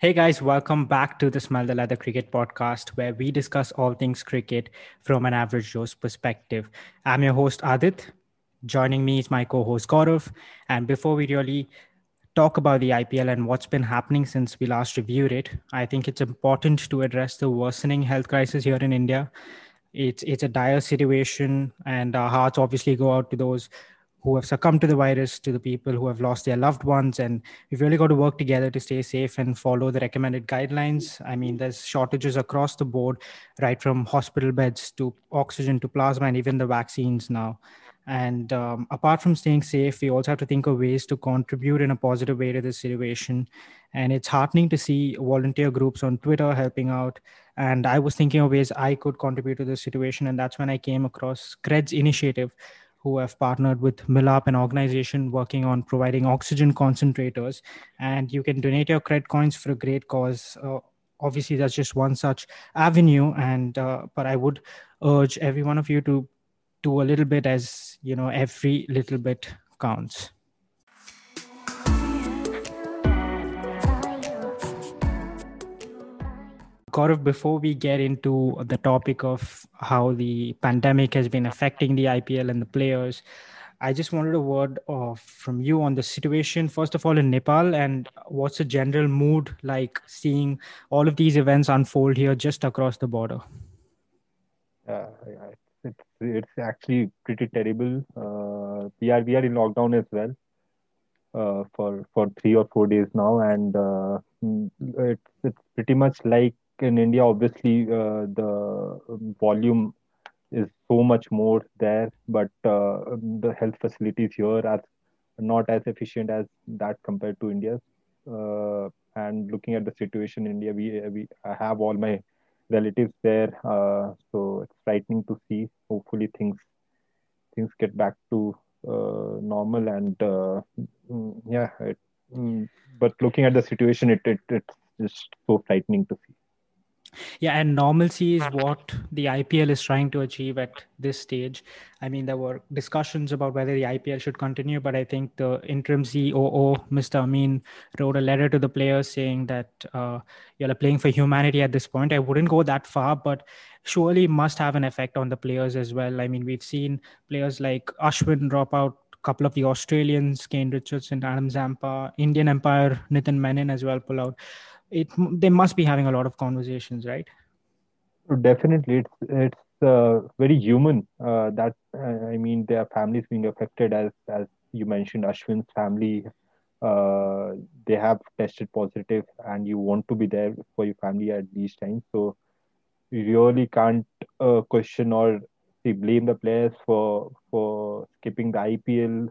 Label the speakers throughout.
Speaker 1: Hey guys, welcome back to the Smell the Leather Cricket podcast, where we discuss all things cricket from an average Joe's perspective. I'm your host, Adit. Joining me is my co host, Gaurav. And before we really talk about the IPL and what's been happening since we last reviewed it, I think it's important to address the worsening health crisis here in India. It's, it's a dire situation, and our hearts obviously go out to those who have succumbed to the virus, to the people who have lost their loved ones. And we've really got to work together to stay safe and follow the recommended guidelines. I mean, there's shortages across the board, right from hospital beds to oxygen to plasma and even the vaccines now. And um, apart from staying safe, we also have to think of ways to contribute in a positive way to this situation. And it's heartening to see volunteer groups on Twitter helping out. And I was thinking of ways I could contribute to this situation. And that's when I came across Cred's initiative, who have partnered with Milaap, an organization working on providing oxygen concentrators. And you can donate your credit coins for a great cause. Uh, obviously, that's just one such avenue. And uh, but I would urge every one of you to do a little bit, as you know, every little bit counts. Gaurav, before we get into the topic of how the pandemic has been affecting the IPL and the players, I just wanted a word of, from you on the situation, first of all, in Nepal, and what's the general mood like seeing all of these events unfold here just across the border?
Speaker 2: Uh, it's, it's actually pretty terrible. Uh, we are we are in lockdown as well uh, for for three or four days now, and uh, mm, it's it's pretty much like in India, obviously, uh, the volume is so much more there, but uh, the health facilities here are not as efficient as that compared to India. Uh, and looking at the situation in India, we, we I have all my relatives there, uh, so it's frightening to see. Hopefully, things things get back to uh, normal, and uh, mm, yeah, it, mm, but looking at the situation, it, it it's just so frightening to see.
Speaker 1: Yeah, and normalcy is what the IPL is trying to achieve at this stage. I mean, there were discussions about whether the IPL should continue, but I think the interim COO, Mr. Amin, wrote a letter to the players saying that uh, you're playing for humanity at this point. I wouldn't go that far, but surely must have an effect on the players as well. I mean, we've seen players like Ashwin drop out a couple of the Australians, Kane Richardson, Adam Zampa, Indian umpire, Nitin Menon as well pull out it they must be having a lot of conversations right?
Speaker 2: Definitely it's it's uh, very human uh, that uh, i mean their families being affected as as you mentioned ashwin's family uh, they have tested positive and you want to be there for your family at these times. So you really can't uh, question or see, blame the players for for skipping the ipl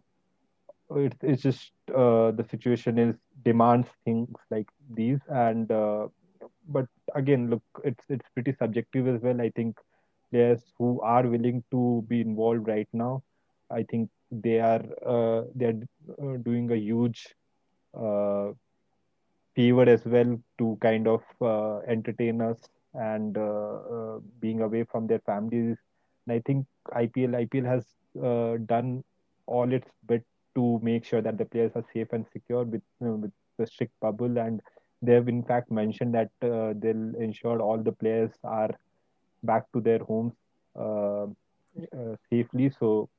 Speaker 2: it's, it's just uh, the situation is demands things like these. And uh, but again look it's it's pretty subjective as well. I think players who are willing to be involved right now i think they are uh, they're uh, doing a huge uh, favor as well to kind of uh, entertain us and uh, being away from their families. And i think ipl ipl has done all its bit to make sure that the players are safe and secure with, you know, with the strict bubble. And they have in fact mentioned that uh, they'll ensure all the players are back to their homes uh, uh, safely. So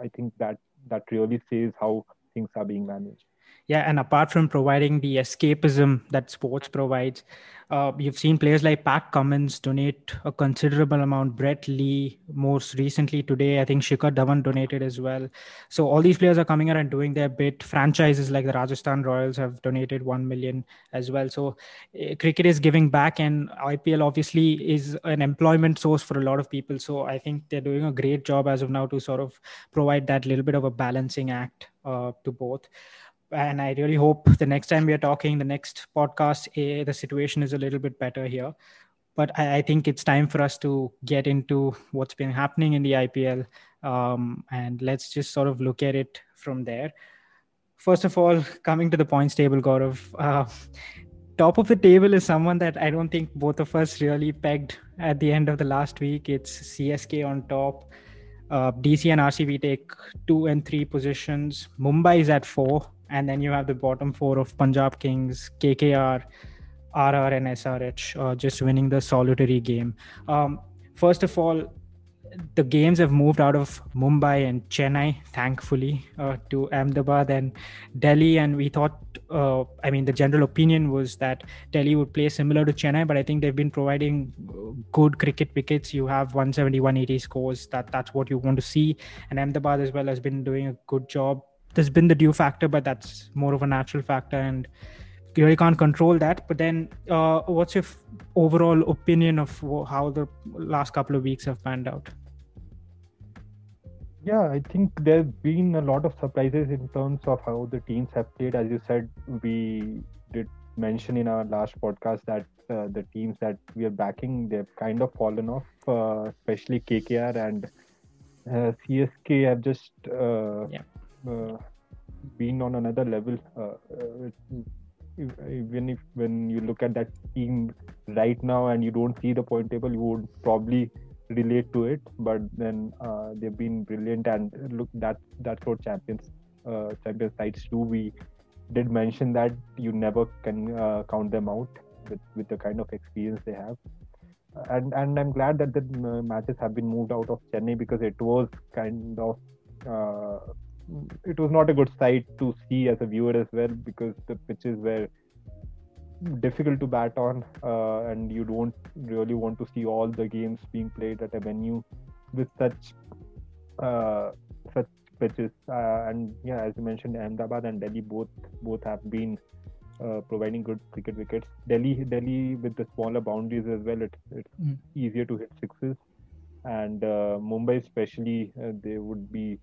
Speaker 2: I think that that really says how things are being managed.
Speaker 1: Yeah, and apart from providing the escapism that sports provides, uh, you've seen players like Pat Cummins donate a considerable amount. Brett Lee, most recently today, I think Shikhar Dhawan donated as well. So all these players are coming out and doing their bit. Franchises like the Rajasthan Royals have donated one million as well. So uh, cricket is giving back, and IPL obviously is an employment source for a lot of people. So I think they're doing a great job as of now to sort of provide that little bit of a balancing act uh, to both and I really hope the next time we are talking, the next podcast, eh, the situation is a little bit better here. But I, I, think it's time for us to get into what's been happening in the IPL, um, and let's just sort of look at it from there. First of all, coming to the points table, Gaurav, uh, top of the table is someone that I don't think both of us really pegged at the end of the last week. It's CSK on top. Uh, DC and RCB take two and three positions. Mumbai is at four and then you have the bottom four of Punjab Kings, KKR, RR and SRH uh, just winning the solitary game. Um, first of all, the games have moved out of Mumbai and Chennai, thankfully, uh, to Ahmedabad and Delhi. And we thought, uh, I mean, the general opinion was that Delhi would play similar to Chennai, but I think they've been providing good cricket wickets. You have 170, 180 scores. That that's what you want to see. And Ahmedabad as well has been doing a good job. There's been the dew factor, but that's more of a natural factor and you really can't control that. But then, uh, what's your f- overall opinion of how the last couple of weeks have panned out?
Speaker 2: Yeah, I think there's been a lot of surprises in terms of how the teams have played. As you said, we did mention in our last podcast that uh, the teams that we are backing they've kind of fallen off, uh, especially KKR and uh, CSK have just uh,
Speaker 1: yeah.
Speaker 2: Uh, been on another level. Uh, even if when you look at that team right now and you don't see the point table, you would probably relate to it but then uh, they've been brilliant and look that that's what champions uh, champion sides do we did mention that you never can uh, count them out with, with the kind of experience they have and and i'm glad that the uh, matches have been moved out of chennai because it was kind of uh, it was not a good sight to see as a viewer as well because the pitches were difficult to bat on, uh, and you don't really want to see all the games being played at a venue with such uh, such pitches. Uh, and yeah, as you mentioned, Ahmedabad and Delhi both both have been uh, providing good cricket wickets. Delhi Delhi with the smaller boundaries as well, it's it's mm. easier to hit sixes. And uh, Mumbai especially, uh, they would be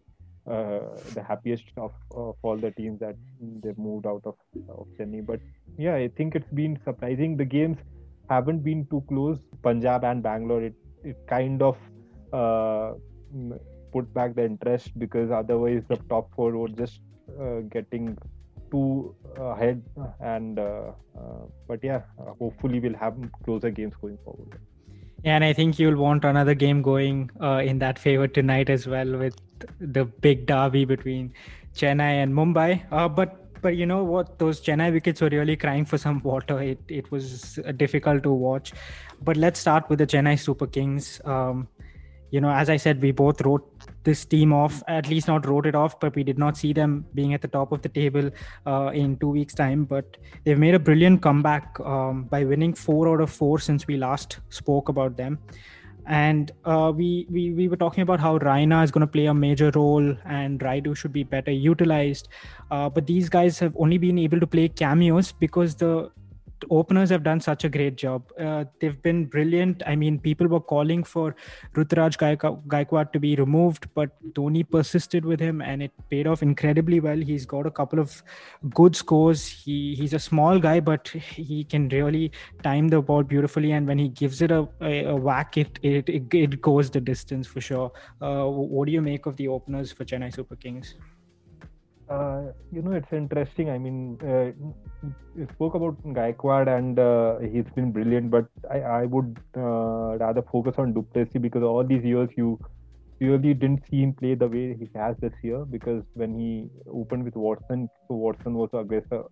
Speaker 2: the happiest of, of all the teams that they've moved out of, of Chennai. But yeah, I think it's been surprising. The games haven't been too close. Punjab and Bangalore, it, it kind of uh, put back the interest because otherwise the top four were just uh, getting too ahead. And uh, uh, but yeah, hopefully we'll have closer games going forward.
Speaker 1: Yeah, and I think you'll want another game going uh, in that favor tonight as well with the big derby between Chennai and Mumbai. Uh, but but you know what? Those Chennai wickets were really crying for some water. It it was difficult to watch. But let's start with the Chennai Super Kings. Um, you know, as I said, we both wrote this team off, at least not wrote it off, but we did not see them being at the top of the table uh, in two weeks' time. But they've made a brilliant comeback um, by winning four out of four since we last spoke about them. And uh, we, we we were talking about how Raina is going to play a major role and Rayudu should be better utilized. Uh, but these guys have only been able to play cameos because the openers have done such a great job. Uh, they've been brilliant. I mean, people were calling for Ruturaj Gaikwad to be removed, but Dhoni persisted with him, and it paid off incredibly well. He's got a couple of good scores. He he's a small guy, but he can really time the ball beautifully. And when he gives it a, a, a whack, it, it, it it goes the distance for sure. Uh, what do you make of the openers for Chennai Super Kings?
Speaker 2: Uh, you know, it's interesting. I mean, uh, you spoke about Gaikwad and uh, he's been brilliant, but I, I would uh, rather focus on du Plessis because all these years you really didn't see him play the way he has this year because when he opened with Watson, so Watson was aggressor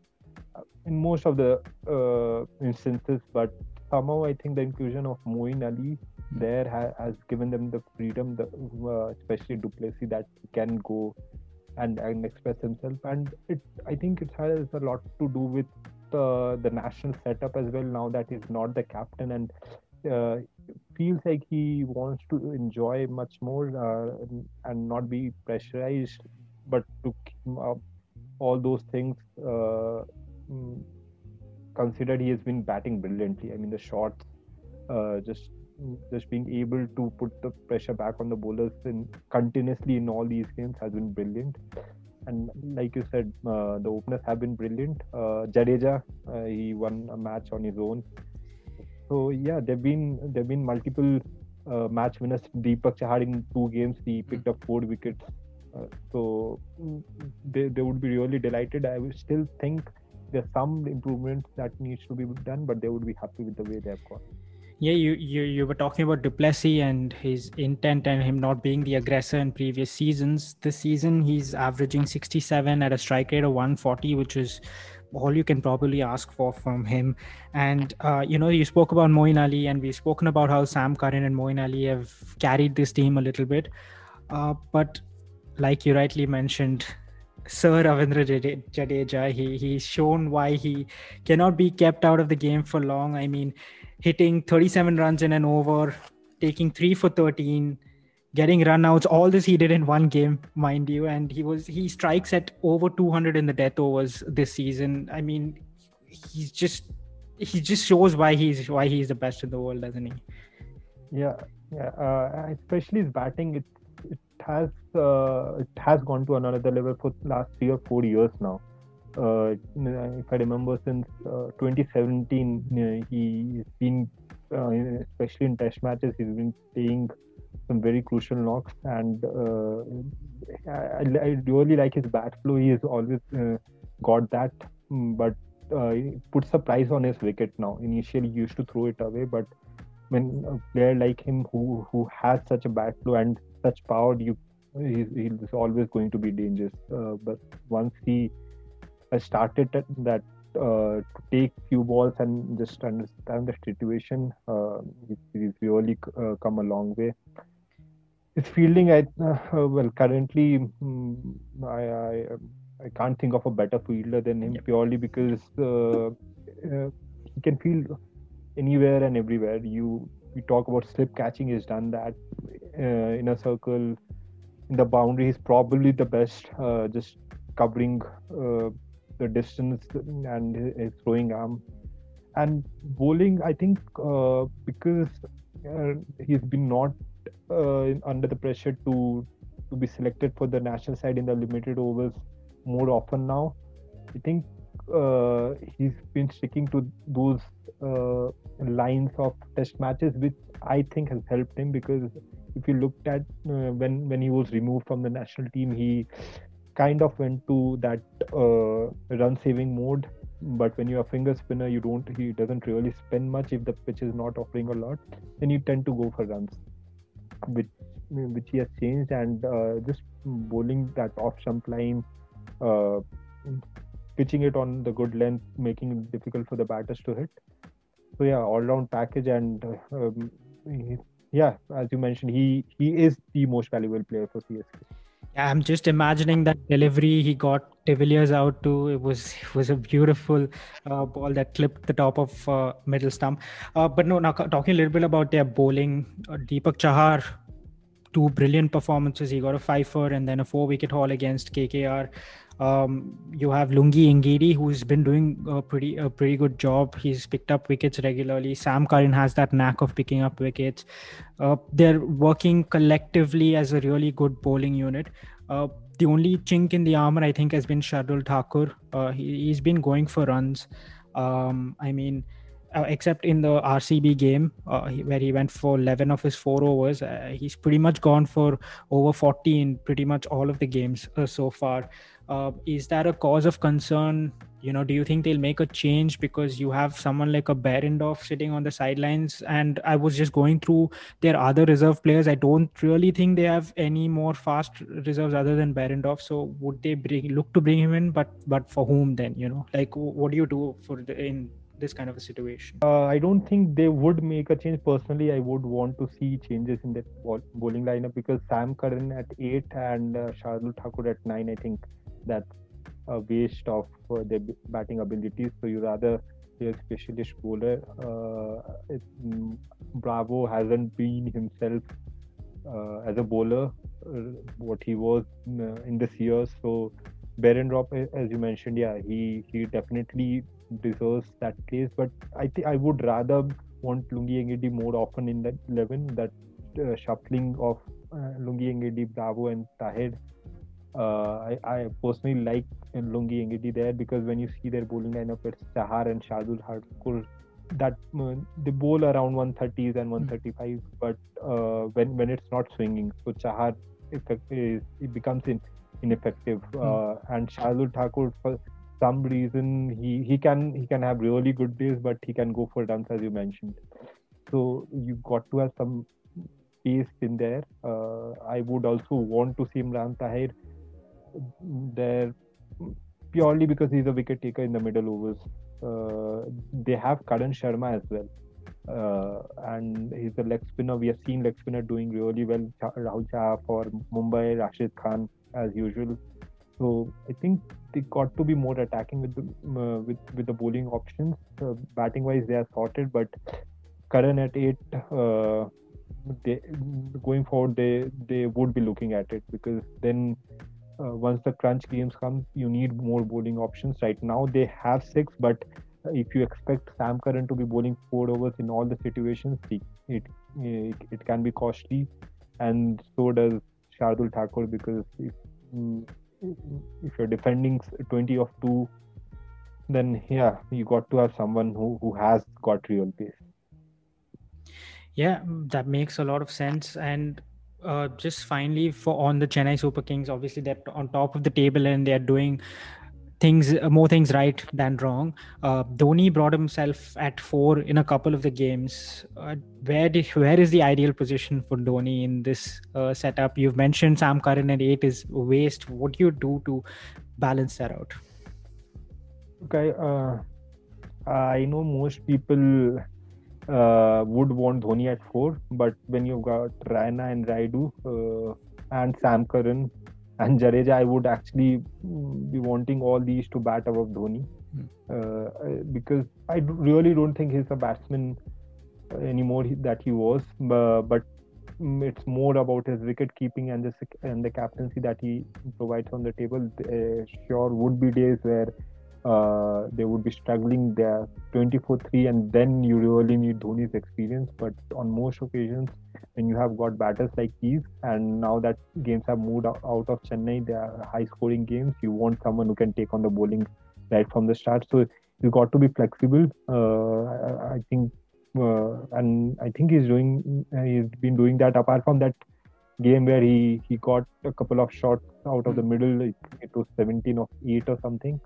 Speaker 2: uh, in most of the uh, instances, but somehow I think the inclusion of Moeen Ali hmm. there ha- has given them the freedom, the, especially du Plessis, that can go and, and express himself and it i think it has a lot to do with uh, the national setup as well now that he's not the captain and uh, feels like he wants to enjoy much more uh, and not be pressurized but to keep all those things uh, mm, considered he has been batting brilliantly. I mean the shots uh, just just being able to put the pressure back on the bowlers in continuously in all these games has been brilliant. And like you said, uh, the openers have been brilliant. Uh, Jadeja, uh, he won a match on his own. So yeah, there've been there've been multiple uh, match winners. Deepak Chahar in two games, he picked up four wickets. Uh, so mm, they, they would be really delighted. I still think there's some improvements that needs to be done, but they would be happy with the way they have gone.
Speaker 1: Yeah, you, you you were talking about du Plessis and his intent and him not being the aggressor in previous seasons. This season, he's averaging 67 at a strike rate of 140, which is all you can probably ask for from him. And uh, you know, you spoke about Moeen Ali, and we've spoken about how Sam Curran and Moeen Ali have carried this team a little bit. Uh, but like you rightly mentioned, Sir Ravindra Jadeja, he he's shown why he cannot be kept out of the game for long. I mean, hitting 37 runs in an over, taking three for 13 getting runouts. All this he did in one game, mind you, and he was he strikes at over 200 in the death overs this season. I mean, he's just he just shows why he's why he's the best in the world, doesn't he?
Speaker 2: Yeah, yeah. Uh, especially his batting, it it has uh, it has gone to another level for last three or four years now. Uh, if I remember, since uh, 2017, uh, he's been, uh, especially in Test matches, he's been playing some very crucial knocks, and uh, I, I, really like his bat flow. He has always uh, got that, mm, but uh, puts a price on his wicket now. Initially, he used to throw it away, but when a player like him who who has such a bat flow and such power, you he's, he's always going to be dangerous. Uh, but once he has started that uh, to take few balls and just understand the situation, uh, he's, really uh, come a long way his fielding, I uh, well currently mm, I, I I can't think of a better fielder than him purely because uh, uh, he can field anywhere and everywhere. You we talk about slip catching, he's done that uh, in a circle, in the boundary. He's probably the best, uh, just covering uh, the distance and his throwing arm. And bowling, I think because he's been not uh, under the pressure to to be selected for the national side in the limited overs more often now. I think uh, he's been sticking to those uh, lines of test matches, which I think has helped him because if you looked at uh, when when he was removed from the national team, he kind of went to that uh, run saving mode. But when you're a finger spinner, you don't. He doesn't really spin much if the pitch is not offering a lot. Then you tend to go for runs which which he has changed and uh, just bowling that off stump line, uh, pitching it on the good length, making it difficult for the batters to hit. So yeah, all round package and um, yeah, as you mentioned, he he is the most valuable player for CSK.
Speaker 1: I'm just imagining that delivery he got Villiers out to. It was it was a beautiful uh, ball that clipped the top of uh, middle stump. Uh, but no, now talking a little bit about their bowling, uh, Deepak Chahar, two brilliant performances. He got a fifer and then a four wicket haul against KKR. Um, you have Lungi Ngidi, who's been doing a pretty a pretty good job. He's picked up wickets regularly. Sam Curran has that knack of picking up wickets. Uh, they're working collectively as a really good bowling unit. Uh, the only chink in the armor, I think, has been Shardul Thakur. Uh, he, has been going for runs. Um, I mean, uh, except in the RCB game uh, he, where he went for 11 of his four overs. Uh, he's pretty much gone for over 40 in pretty much all of the games uh, so far. Uh, is that a cause of concern? You know, do you think they'll make a change because you have someone like a Behrendorff sitting on the sidelines? And I was just going through their other reserve players. I don't really think they have any more fast reserves other than Behrendorff. So would they bring look to bring him in? But but for whom then? You know, like what do you do for the, in this kind of a situation?
Speaker 2: Uh, I don't think they would make a change. Personally, I would want to see changes in that bowling lineup because Sam Curran at eight and uh, Shardul Thakur at nine. I think that's a waste of uh, their batting abilities. So you rather a specialist bowler. Uh, it, mm, Bravo hasn't been himself uh, as a bowler uh, what he was uh, in this year. So Behrendorff, as you mentioned, yeah, he he definitely deserves that place. But I think I would rather want Lungi Ngidi more often in that 11. That uh, shuffling of uh, Lungi Ngidi, Bravo, and Tahir. Uh, I, I personally like Lungi Ngidi there because when you see their bowling lineup, it's Chahar and Shardul Thakur. That uh, they bowl around 130s and 135, mm. but uh, when when it's not swinging, so Chahar effect is it becomes in, ineffective. Mm. and Shardul Thakur for some reason he he can he can have really good days but he can go for runs as you mentioned so you got to have some pace in there uh, i would also want to see imran tahir there purely because he's a wicket taker in the middle overs. Uh, they have Karan Sharma as well. Uh, and he's a leg spinner. We have seen leg spinner doing really well. Rahul for Mumbai, Rashid Khan as usual. So I think they got to be more attacking with the uh, with with the bowling options. Uh, batting wise, they are sorted, but Karan at eight, uh, they going forward they they would be looking at it because then uh, once the crunch games come, you need more bowling options. Right now they have six, but if you expect Sam Curran to be bowling four overs in all the situations, it it, it, it can be costly, and so does Shardul Thakur because if mm, if you're defending 20 of 2 then yeah you got to have someone who who has got real pace.
Speaker 1: Yeah that makes a lot of sense. And uh, just finally for on the chennai super kings obviously they're on top of the table and they're doing things uh, more things right than wrong. Uh, Dhoni brought himself at four in a couple of the games. Uh, where did, where is the ideal position for Dhoni in this uh, setup? You've mentioned Sam Curran at eight is waste. What do you do to balance that out?
Speaker 2: Okay, uh, I know most people uh, would want Dhoni at four, but when you've got Raina and Rayudu and Sam Curran and Jadeja, I would actually mm, be wanting all these to bat above Dhoni mm. uh, because I really don't think he's a batsman anymore that he was. Uh, but mm, it's more about his wicket keeping and the and the captaincy that he provides on the table. Uh, sure, would be days where uh, they would be struggling there 24-3 and then you really need Dhoni's experience. But on most occasions when you have got batters like these and now that games have moved out of Chennai they are high scoring games you want someone who can take on the bowling right from the start. So you got to be flexible. Uh, I, I, think uh, and I think he's doing he's been doing that. Apart from that game where he he got a couple of shots out of the middle it, it was 17 of 8 or something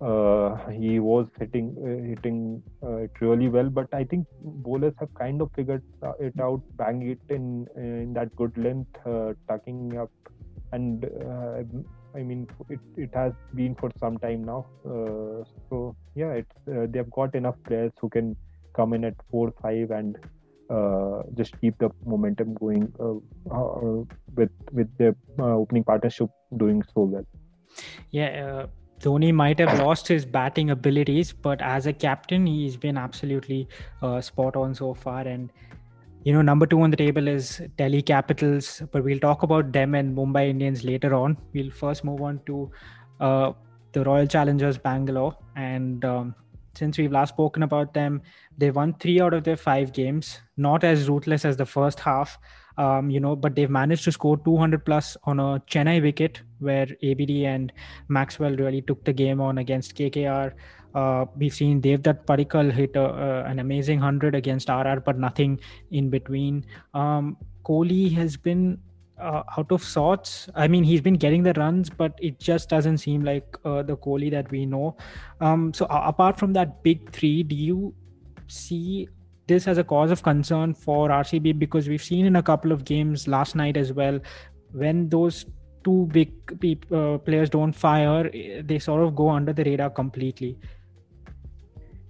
Speaker 2: uh, he was hitting uh, hitting uh, it really well. But I think bowlers have kind of figured uh, it out, bang it in in that good length, uh, tucking up, and uh, I mean it, it has been for some time now. so yeah, it's they've got enough players who can come in at four five and just keep the momentum going with with the opening partnership doing so well.
Speaker 1: Yeah, Dhoni might have lost his batting abilities, but as a captain, he's been absolutely uh, spot on so far. And you know, number two on the table is Delhi Capitals, but we'll talk about them and Mumbai Indians later on. We'll first move on to uh, the Royal Challengers Bangalore, and um, since we've last spoken about them, they won three out of their five games. Not as ruthless as the first half, um, you know, but they've managed to score 200 plus on a Chennai wicket where ABD and Maxwell really took the game on against KKR. Uh, we've seen Devdutt Padikkal hit a, uh, an amazing 100 against RR, but nothing in between. Um, Kohli has been uh, out of sorts. I mean, he's been getting the runs, but it just doesn't seem like uh, the Kohli that we know. Um, so, apart from that big three, do you see this as a cause of concern for RCB because we've seen in a couple of games last night as well when those two big uh, players don't fire, they sort of go under the radar completely.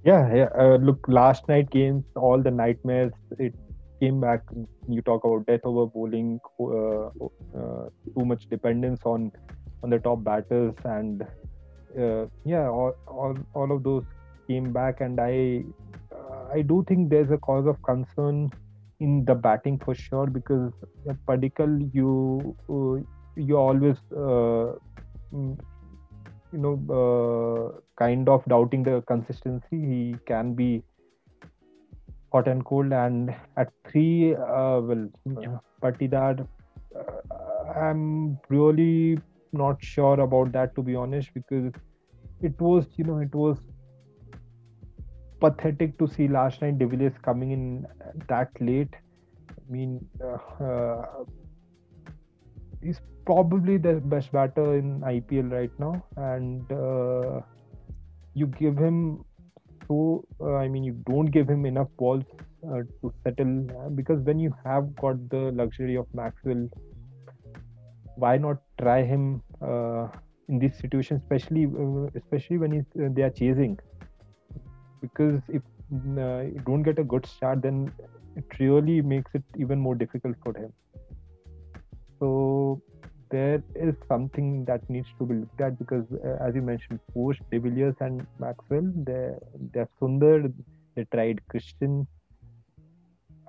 Speaker 2: Yeah, yeah. Uh, look, last night games, all the nightmares, it came back. You talk about death over bowling, uh, uh too much dependence on on the top batters, and uh, yeah, all, all all of those came back, and I I do think there's a cause of concern in the batting for sure because Padikkal you uh, you always uh, mm, you know uh, kind of doubting the consistency. He can be hot and cold, and at three, uh, well, yeah. Patidar, uh, I'm really not sure about that to be honest because it was you know it was pathetic to see last night De Villiers coming in that late. I mean, uh, uh, he's probably the best batter in IPL right now, and uh, you give him so. Uh, I mean, you don't give him enough balls uh, to settle because when you have got the luxury of Maxwell, why not try him? In this situation, especially especially when he's, they are chasing. Because if uh, you don't get a good start, then it really makes it even more difficult for him. So there is something that needs to be looked at because, uh, as you mentioned, post De Villiers and Maxwell, they they are Sundar. They tried Christian.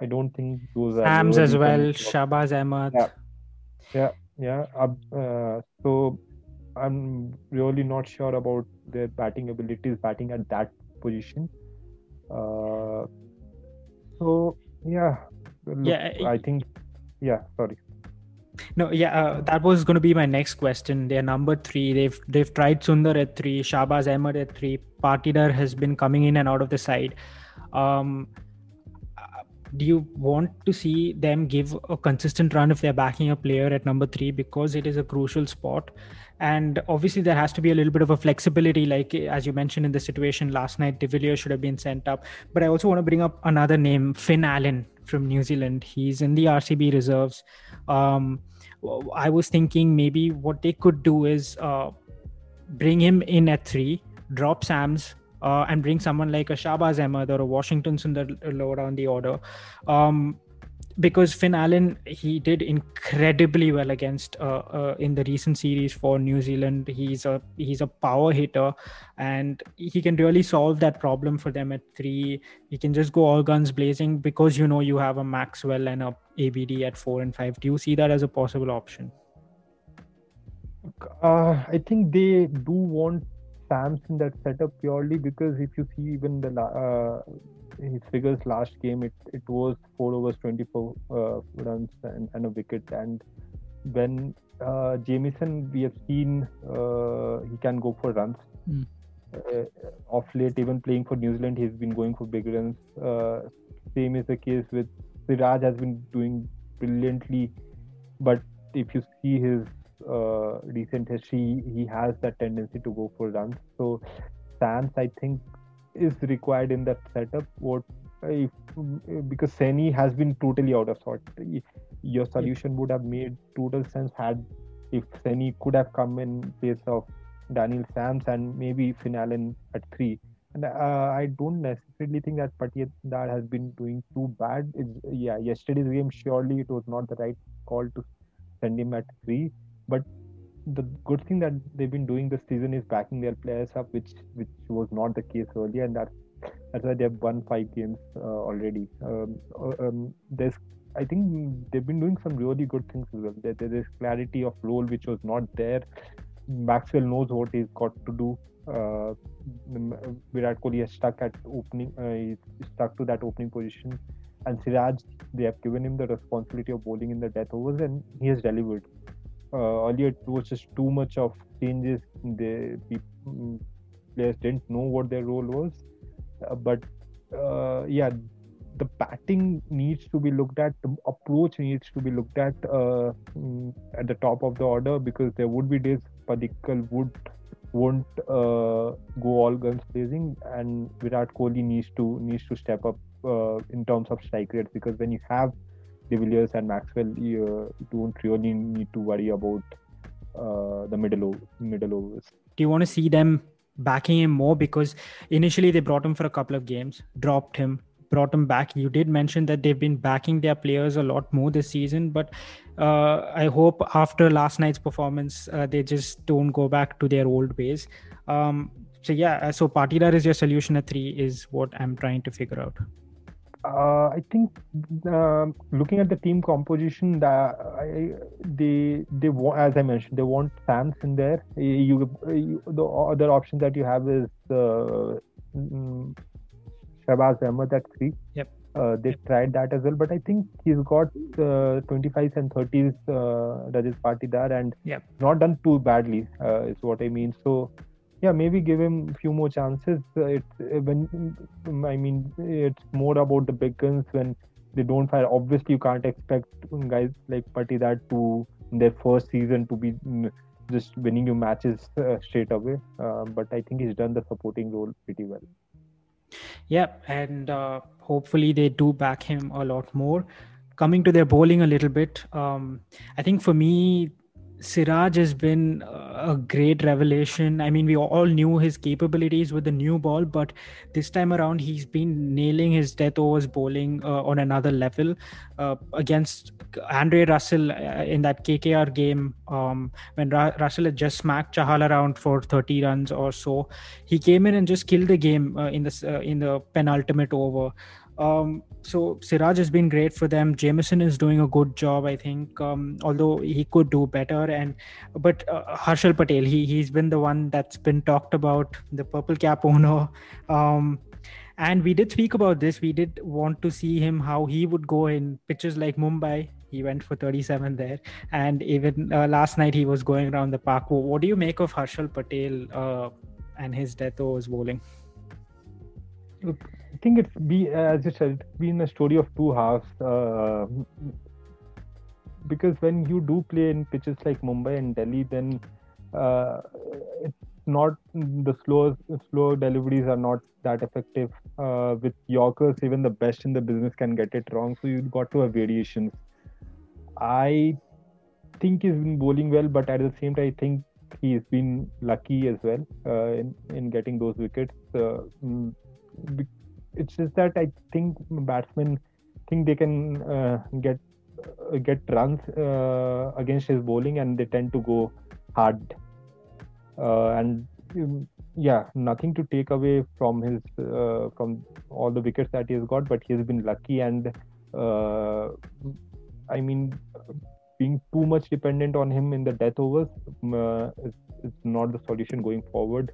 Speaker 2: I don't think those are
Speaker 1: Sams as well. Shahbaz Ahmed.
Speaker 2: Yeah, yeah, yeah. Uh, so I'm really not sure about their batting abilities, batting at that position. Uh, so yeah, look,
Speaker 1: Yeah,
Speaker 2: I think yeah. Sorry.
Speaker 1: No, yeah, uh, that was going to be my next question. They're number three. They've they've tried Sundar at three, Shahbaz Ahmed at three. Patidar has been coming in and out of the side. Um, do you want to see them give a consistent run if they're backing a player at number three because it is a crucial spot? And obviously, there has to be a little bit of a flexibility, like as you mentioned in the situation last night, De Villiers should have been sent up. But I also want to bring up another name, Finn Allen from New Zealand. He's in the RCB reserves. Um, I was thinking maybe what they could do is uh, bring him in at three, drop Sams, uh, and bring someone like a Shahbaz Ahmed or a Washington Sundar lower down the order. Um, because Finn Allen, he did incredibly well against uh, uh, in the recent series for New Zealand. He's a he's a power hitter, and he can really solve that problem for them at three. He can just go all guns blazing because you know you have a Maxwell and a ABD at four and five. Do you see that as a possible option?
Speaker 2: Uh, I think they do want Sams in that setup purely because if you see even the uh, his figures last game, it it was four overs, 24 uh, runs and, and a wicket. And when uh, Jamieson, we have seen uh, he can go for runs.
Speaker 1: Mm.
Speaker 2: Uh, of late, even playing for New Zealand, he's been going for big runs. Uh, same is the case with Siraj has been doing brilliantly, but if you see his uh, recent history, he has that tendency to go for runs. So Sams, I think, is required in that setup. What if because Saini has been totally out of sort. Your solution would have made total sense had if Saini could have come in place of Daniel Sams and maybe Finn at three. And uh, I don't necessarily think that Patidar has been doing too bad. It's, yeah, yesterday's game surely it was not the right call to send him at three, but the good thing that they've been doing this season is backing their players up, which which was not the case earlier, and that's that's why they've won five games uh, already. Um, uh, um, there's I think they've been doing some really good things as well. There, there is clarity of role which was not there. Maxwell knows what he's got to do. Uh, Virat Kohli is stuck at opening. Uh, stuck to that opening position, and Siraj they have given him the responsibility of bowling in the death overs, and he has delivered uh, earlier it was just too much of changes. The mm, players didn't know what their role was, uh, but uh, yeah, the batting needs to be looked at. The approach needs to be looked at uh, mm, at the top of the order because there would be days Padikkal would won't uh, go all guns blazing, and Virat Kohli needs to needs to step up uh, in terms of strike rates because when you have De Villiers and Maxwell, you don't really need to worry about uh, the middle middle overs.
Speaker 1: Do you want to see them backing him more because initially they brought him for a couple of games, dropped him, brought him back. You did mention that they've been backing their players a lot more this season, but uh, I hope after last night's performance, uh, they just don't go back to their old ways. Um, so yeah, so Patidar is your solution at three is what I'm trying to figure out.
Speaker 2: Uh, I think uh, looking at the team composition, that I, they they want, as I mentioned, they want Sams in there. You, you the other option that you have is uh, mm, Shahbaz Ahmed at three.
Speaker 1: Yep.
Speaker 2: Uh, they tried that as well, but I think he's got uh, 25s and 30s uh, Rajat Patidar and
Speaker 1: yep.
Speaker 2: not done too badly, uh, is what I mean. So yeah maybe give him a few more chances. It's when i mean it's more about the big guns when they don't fire. Obviously you can't expect guys like Patidar to their first season to be just winning you matches uh, straight away. Uh, but i think he's done the supporting role pretty well.
Speaker 1: Yeah and uh, hopefully they do back him a lot more. Coming to their bowling a little bit um, i think for me Siraj has been a great revelation. I mean, we all knew his capabilities with the new ball, but this time around, he's been nailing his death overs bowling uh, on another level uh, against Andre Russell uh, in that KKR game um, when Ra- Russell had just smacked Chahal around for 30 runs or so. He came in and just killed the game uh, in the uh, in the penultimate over. Um, so Siraj has been great for them. Jamieson is doing a good job, I think. Um, although he could do better, and but uh, Harshal Patel, he he's been the one that's been talked about, the purple cap owner. Um, and we did speak about this. We did want to see him how he would go in pitches like Mumbai. He went for 37 there, and even uh, last night he was going around the park. What do you make of Harshal Patel uh, and his death overs bowling?
Speaker 2: Look, think it's be as you said, it's been a story of two halves. Uh, because when you do play in pitches like Mumbai and Delhi, then uh, it's not the slow slow deliveries are not that effective. Uh, with Yorkers, even the best in the business can get it wrong. So you've got to have variations. I think he's been bowling well, but at the same time, I think he's been lucky as well uh, in in getting those wickets. Uh, mm, it's just that I think batsmen think they can uh, get uh, get runs uh, against his bowling, and they tend to go hard. Uh, and um, yeah, nothing to take away from his uh, from all the wickets that he has got, but he has been lucky, and uh, I mean, being too much dependent on him in the death overs is, is not the solution going forward.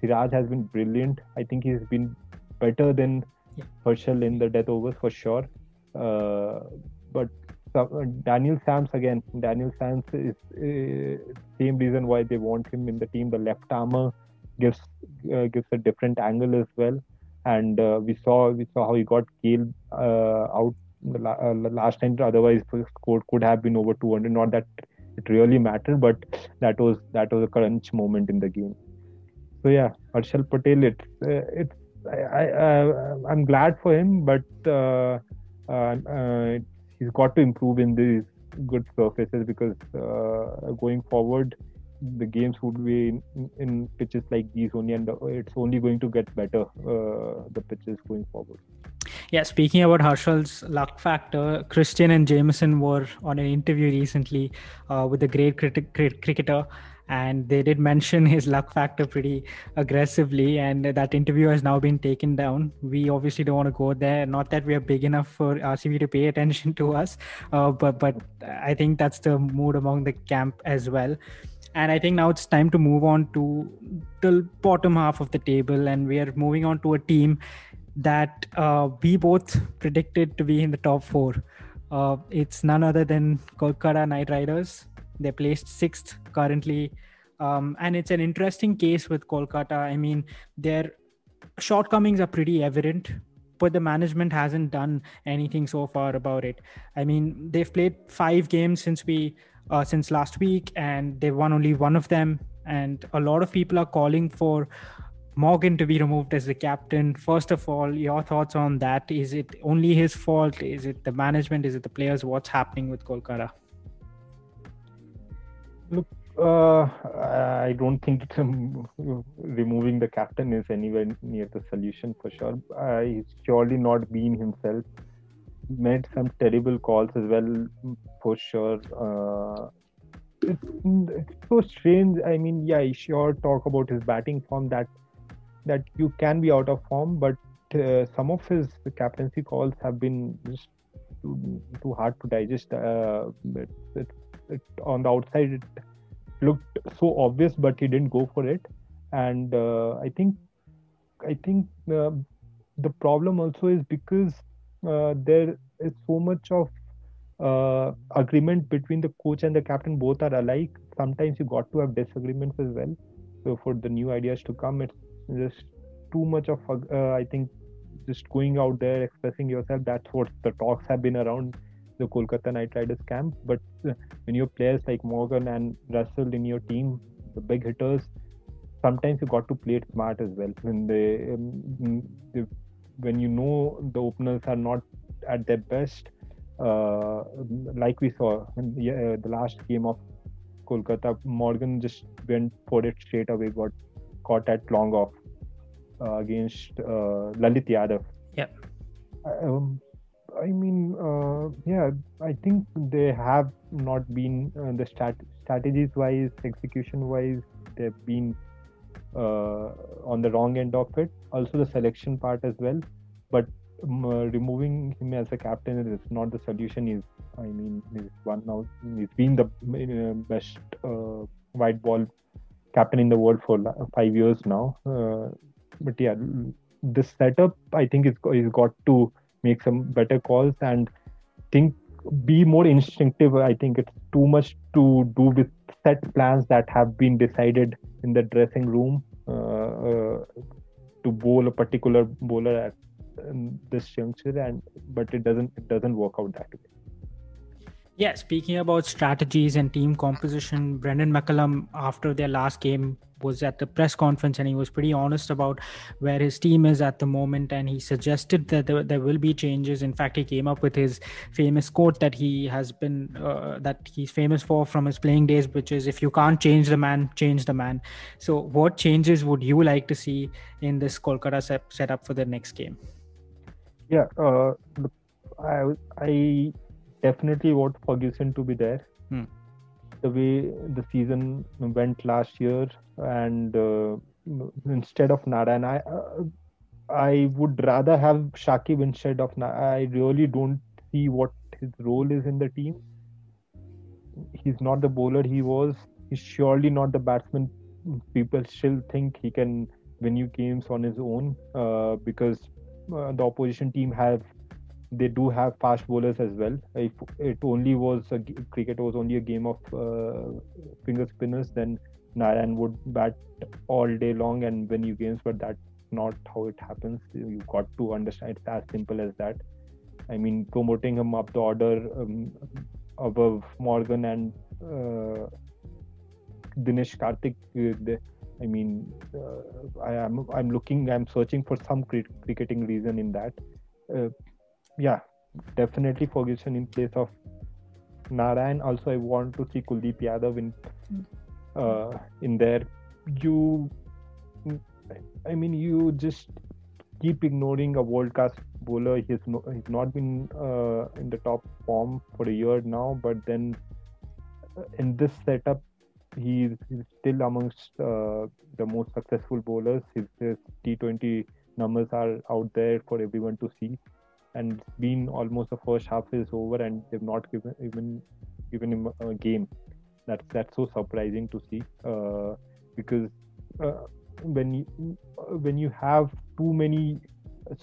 Speaker 2: Siraj has been brilliant. I think he's been better than yeah. Harshal in the death overs for sure. Uh, but uh, Daniel Sams again. Daniel Sams is uh, same reason why they want him in the team. The left armor gives uh, gives a different angle as well. And uh, we saw we saw how he got Gayle uh, out the last time. Otherwise, the score could have been over 200. Not that it really mattered, but that was that was a crunch moment in the game. So yeah, Harshal Patel. It's it's I, I uh, I'm glad for him, but uh, uh, he's got to improve in these good surfaces because going forward, the games would be in, in, pitches like these only, and it's only going to get better. the pitches going forward.
Speaker 1: Yeah, speaking about Harshal's luck factor, Christian and Jamieson were on an interview recently uh, with a great, crit- great cricketer and they did mention his luck factor pretty aggressively and that interview has now been taken down. We obviously don't want to go there not that we are big enough for rcb to pay attention to us uh, but but i think that's the mood among the camp as well. And i think now it's time to move on to the bottom half of the table and we are moving on to a team that uh, we both predicted to be in the top four. Uh, it's none other than kolkata knight riders they're placed sixth currently. Um, and it's an interesting case with Kolkata. I mean, their shortcomings are pretty evident, but the management hasn't done anything so far about it. I mean, they've played five games since we uh, since last week, and they've won only one of them. And a lot of people are calling for Morgan to be removed as the captain. First of all, your thoughts on that? Is it only his fault? Is it the management? Is it the players? What's happening with Kolkata?
Speaker 2: Uh, I don't think removing the captain is anywhere near the solution for sure. Uh, he's surely not been himself. Made some terrible calls as well, for sure. Uh, it's, it's so strange. I mean, yeah, sure talk about his batting form that that you can be out of form, but uh, some of his captaincy calls have been just too, too hard to digest. Uh, it, it, it, on the outside, it looked so obvious, but he didn't go for it. And uh, I think, I think uh, the problem also is because uh, there is so much of uh, agreement between the coach and the captain. Both are alike. Sometimes you got to have disagreements as well. So for the new ideas to come, it's just too much of. Uh, I think just going out there expressing yourself. That's what the talks have been around the Kolkata Knight Riders camp. But uh, when you have players like Morgan and Russell in your team, the big hitters, sometimes you got to play it smart as well. When they, um, they when you know the openers are not at their best, uh, like we saw in the, uh, the last game of Kolkata. Morgan just went for it straight away, got caught at long off uh, against uh, Lalit Yadav.
Speaker 1: Yeah.
Speaker 2: Um, I mean, uh, yeah, I think they have not been uh, the stat- strategies wise, execution wise, they've been uh, on the wrong end of it. Also, the selection part as well. But um, uh, removing him as a captain is not the solution. Is I mean, he's one now. He's been the uh, best uh, white ball captain in the world for five years now. But yeah, this setup I think is is got to make some better calls and think be more instinctive. I think it's too much to do with set plans that have been decided in the dressing room uh, uh, to bowl a particular bowler at this juncture, and but it doesn't it doesn't work out that way.
Speaker 1: Yeah, speaking about strategies and team composition, Brendan McCullum, after their last game, was at the press conference and he was pretty honest about where his team is at the moment. And he suggested that there, there will be changes. In fact, he came up with his famous quote that he has been, uh, that he's famous for from his playing days, which is if you can't change the man, change the man. So, what changes would you like to see in this Kolkata set, setup for the next game?
Speaker 2: Yeah, uh, I, I definitely want Ferguson to be there.
Speaker 1: Hmm.
Speaker 2: The way the season went last year, and uh, instead of Nara, and I uh, I would rather have Shakib instead of Narayan. I really don't see what his role is in the team. He's not the bowler he was. He's surely not the batsman. People still think he can win you games on his own uh, because uh, the opposition team have they do have fast bowlers as well. If it only was a, cricket was only a game of uh, finger spinners, then Narayan would bat all day long and win you games. But that's not how it happens. You've got to understand it's as simple as that. I mean, promoting him up the order um, above Morgan and uh, Dinesh Karthik. Uh, I mean, uh, I am I'm looking, I'm searching for some cricketing reason in that. Yeah, definitely Ferguson in place of Narayan. Also, I want to see Kuldeep Yadav in uh, in there. You, I mean, you just keep ignoring a world class bowler. He's no, he's not been uh, in the top form for a year now, but then uh, in this setup, he's, he's still amongst uh, the most successful bowlers. His, his T20 numbers are out there for everyone to see and it's been almost the first half is over and they've not given even given him a game. That's that's so surprising to see uh, because uh, when you when you have too many,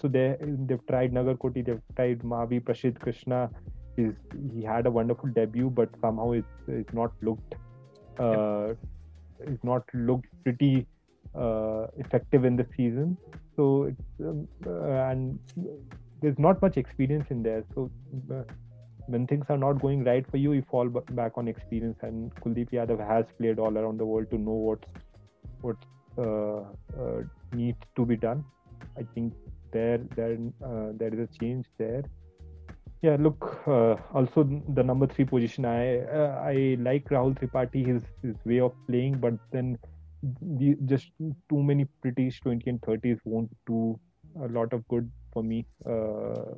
Speaker 2: so they they've tried Nagarkoti, they've tried Mavi, Prasidh Krishna. Is he had a wonderful debut, but somehow it's it's not looked uh, it's not looked pretty uh, effective in the season. So it's um, uh, and there's not much experience in there. So uh, when things are not going right for you, you fall back on experience. And Kuldeep Yadav has played all around the world to know what what uh, uh, needs to be done. I think there there uh, there is a change there. Yeah, look. Uh, also, the number three position. I uh, I like Rahul Tripathi, his his way of playing, but then the, just too many British 20 and 30s won't do a lot of good for me. Uh,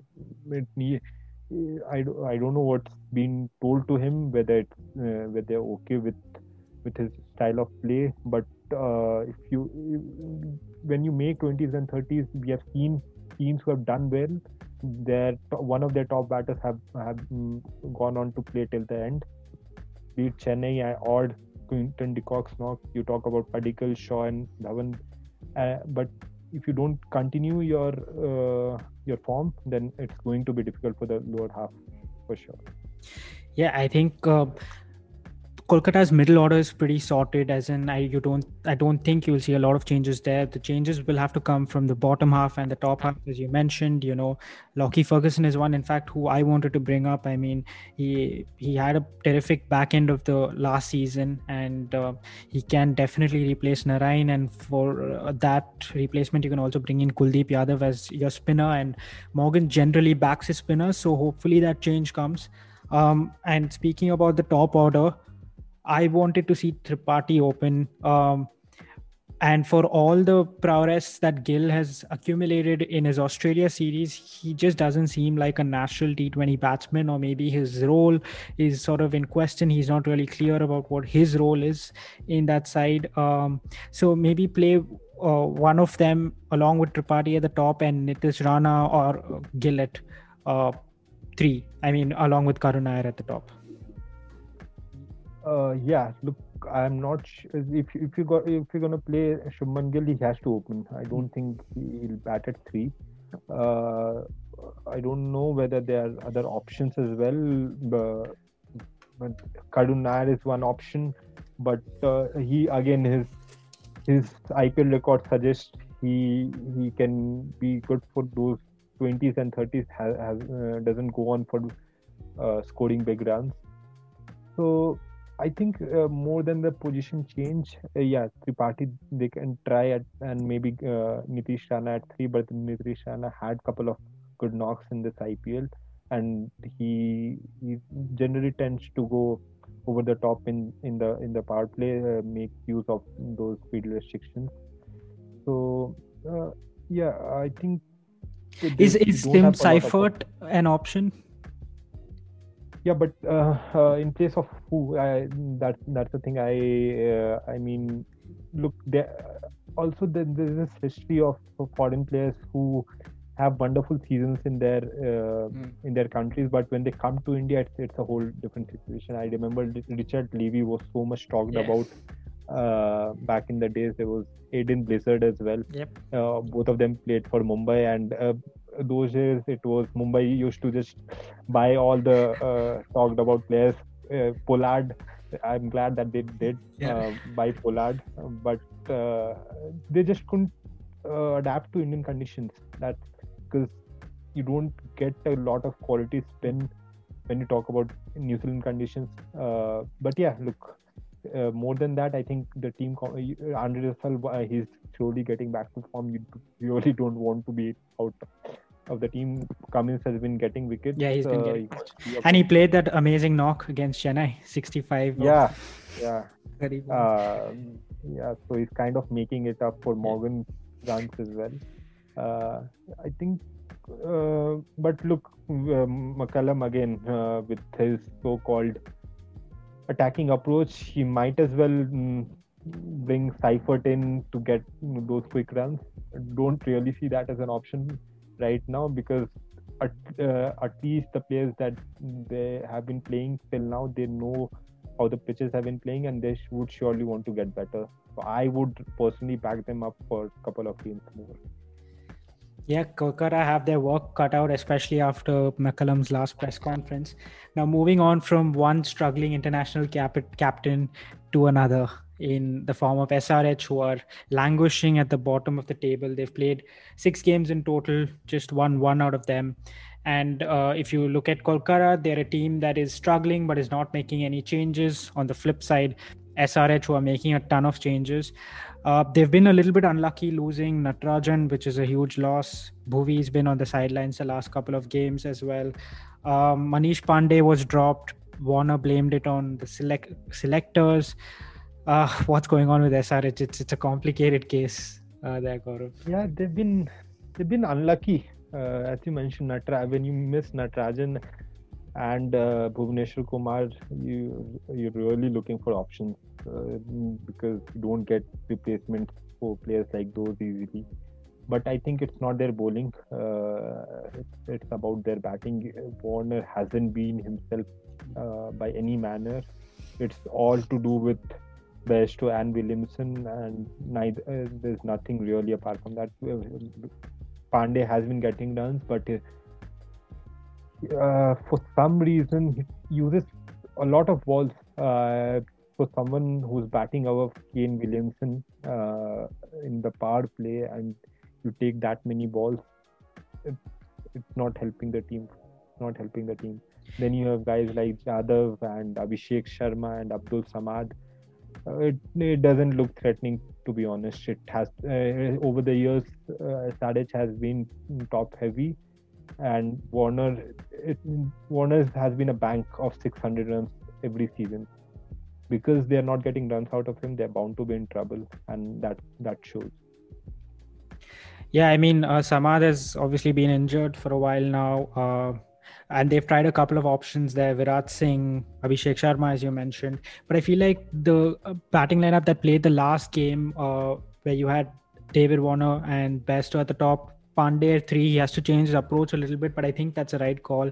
Speaker 2: it I, I don't know what's been told to him whether it, uh, whether they're okay with with his style of play. But uh, if you when you make 20s and 30s, we have seen teams who have done well. Their one of their top batters have have mm, gone on to play till the end. Be it Chennai or Quinton de Kock's knock. You talk about Padikkal, Shaw, and Dhawan. Uh, but if you don't continue your uh, your form, then it's going to be difficult for the lower half for sure.
Speaker 1: Yeah, I think uh, Kolkata's middle order is pretty sorted. As in, I you don't I don't think you'll see a lot of changes there. The changes will have to come from the bottom half and the top half, as you mentioned. You know, Lockie Ferguson is one, in fact, who I wanted to bring up. I mean, he he had a terrific back end of the last season, and uh, he can definitely replace Narayan. And for uh, that replacement, you can also bring in Kuldeep Yadav as your spinner, and Morgan generally backs his spinner. So hopefully that change comes. Um, and speaking about the top order, I wanted to see Tripathi open. Um, and for all the prowess that Gill has accumulated in his Australia series, he just doesn't seem like a natural T20 batsman, or maybe his role is sort of in question. He's not really clear about what his role is in that side. Um, so maybe play uh, one of them along with Tripathi at the top and Nitish Rana or Gill at uh, three. I mean, along with Karun Nair at the top.
Speaker 2: Uh, yeah, look, I'm not sh- if if you got if you're gonna play Shubman Gill, he has to open. I don't think he'll bat at three. Uh, I don't know whether there are other options as well. But, but Karun Nair is one option, but uh, he again his his IPL record suggests he he can be good for those 20s and 30s. Has, has uh, doesn't go on for uh, scoring big runs. So I think uh, more than the position change, uh, yeah, Tripathi they can try at and maybe uh, Nitish Rana at three, but Nitish Rana had couple of good knocks in this IPL, and he he generally tends to go over the top in in the in the power play, uh, make use of those field restrictions. So uh, yeah, I think
Speaker 1: is is Tim Seifert an option?
Speaker 2: Yeah but uh, uh, in place of who I, that that's the thing i uh, i mean look there also there's this history of, of, foreign players who have wonderful seasons in their mm. in their countries but when they come to india it's, it's a whole different situation i remember Richard Levi was so much talked yeah. about uh, back in the days there was Aiden Blizzard as well.
Speaker 1: Yep.
Speaker 2: Uh, both of them played for Mumbai, and uh, those days it was Mumbai used to just buy all the uh, talked about players. Uh, Pollard, I'm glad that they did yeah. uh, buy Pollard, but uh, they just couldn't uh, adapt to Indian conditions. That's because you don't get a lot of quality spin when you talk about New Zealand conditions. Uh, but yeah, look, uh, more than that, I think the team, uh, Andre Russell, uh, he's slowly getting back to form. You really don't want to be out of the team. Cummins has been getting wickets.
Speaker 1: Yeah, he's been getting. He and he played that amazing knock against Chennai, 65.
Speaker 2: Yeah, yeah. Uh, yeah, so he's kind of making it up for Morgan runs as well. Uh, I think, uh, but look, um, McCullum again uh, with his so-called attacking approach, he might as well mm, bring Seifert in to get those quick runs. Don't really see that as an option right now because at, uh, at least the players that they have been playing till now, they know how the pitches have been playing and they would surely want to get better. So I would personally back them up for a couple of games more.
Speaker 1: Yeah, Kolkata have their work cut out, especially after McCullum's last press conference. Now, moving on from one struggling international cap- captain to another in the form of SRH, who are languishing at the bottom of the table. They've played six games in total, just won one out of them. And uh, if you look at Kolkata, they're a team that is struggling but is not making any changes. On the flip side, SRH, who are making a ton of changes. Uh, they've been a little bit unlucky losing Natarajan, which is a huge loss. Bhuvi's been on the sidelines the last couple of games as well. Um, Manish Pandey was dropped. Warner blamed it on the select selectors. Uh, what's going on with SRH? It's it's a complicated case uh, there, Gaurav.
Speaker 2: Yeah, they've been they've been unlucky. Uh, as you mentioned, Natra, when you miss Natarajan and uh, Bhuvneshwar Kumar, you you're really looking for options uh, because you don't get replacements for players like those easily. But I think it's not their bowling; uh, it's, it's, about their batting. Warner hasn't been himself uh, by any manner. It's all to do with Bairstow and Williamson, and neither, uh, there's nothing really apart from that. Pandey has been getting runs, but uh, for some reason he uses a lot of balls. Uh, for someone who's batting above Kane Williamson uh, in the power play, and you take that many balls, it's, it's not helping the team. Not helping the team. Then you have guys like Jadhav and Abhishek Sharma and Abdul Samad. Uh, it, it doesn't look threatening to be honest. It has uh, over the years, uh, has been top heavy, and Warner it, Warner has been a bank of 600 runs every season. because they are not getting runs out of him, they're bound to be in trouble, and that that shows.
Speaker 1: Yeah, I mean, uh, Samad has obviously been injured for a while now, uh, and they've tried a couple of options there. Virat Singh, Abhishek Sharma, as you mentioned, but I feel like the uh, batting lineup that played the last game, uh, where you had David Warner and Bairstow at the top. Pandey at three, he has to change his approach a little bit, but I think that's a right call.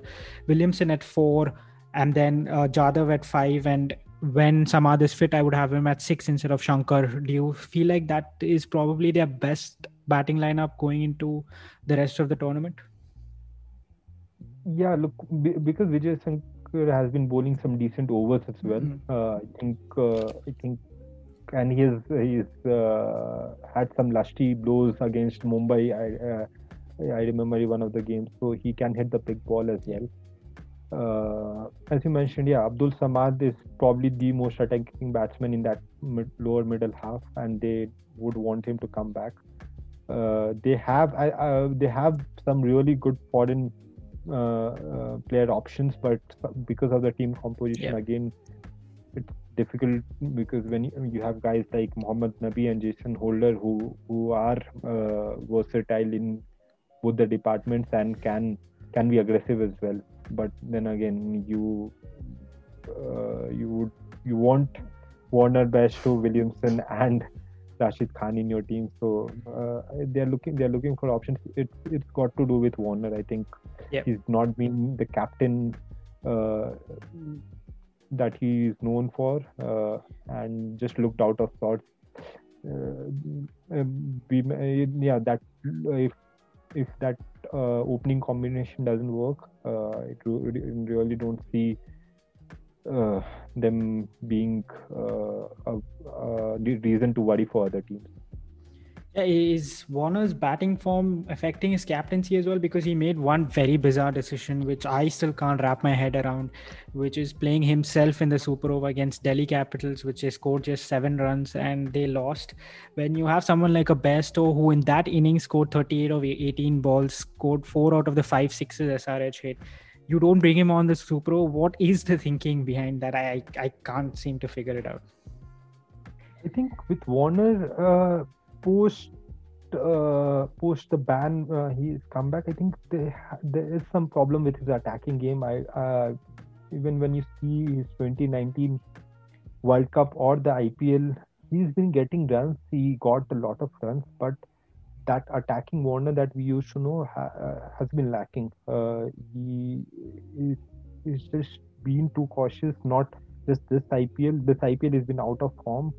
Speaker 1: Williamson at four, and then uh, Jadhav at five, and when Samad is fit, I would have him at six instead of Shankar. Do you feel like that is probably their best batting lineup going into the rest of the tournament?
Speaker 2: Yeah, look, because Vijay Shankar has been bowling some decent overs as well. Mm-hmm. Uh, I think, uh, I think, and he has he's uh, had some lusty blows against Mumbai. I uh, I remember one of the games, so he can hit the big ball as well uh, as you mentioned, yeah, Abdul Samad is probably the most attacking batsman in that mid, lower middle half, and they would want him to come back. Uh, they have uh, they have some really good foreign player options, but because of the team composition, yeah. again, it's difficult because when you have guys like Mohammad Nabi and Jason Holder who who are uh, versatile in both the departments and can can be aggressive as well but then again you uh, you would you want Warner, Bairstow, Williamson, and Rashid Khan in your team. So uh, they're looking they're looking for options. It's it's got to do with Warner. I think
Speaker 1: yep.
Speaker 2: he's not been the captain uh, that he is known for, uh, and just looked out of sorts. Uh, um, we, yeah, that if if that uh, opening combination doesn't work, uh, it really don't see uh, them being a, a reason to worry for other teams.
Speaker 1: Yeah, is Warner's batting form affecting his captaincy as well? Because he made one very bizarre decision, which I still can't wrap my head around, which is playing himself in the Super Over against Delhi Capitals, which they scored just seven runs and they lost. When you have someone like a Bairstow, who in that inning scored 38 of 18 balls, scored four out of the five sixes SRH hit, you don't bring him on the Super What is the thinking behind that? I, I, can't seem to figure it out.
Speaker 2: I think with Warner, uh post uh, post the ban, uh, he's come back. I think there, there is some problem with his attacking game. I uh, even when you see his 2019 World Cup or the IPL, he's been getting runs. He got a lot of runs, but that attacking Warner that we used to know ha, uh, has been lacking. Uh, he is he's just been too cautious. Not just this IPL. This IPL has been out of form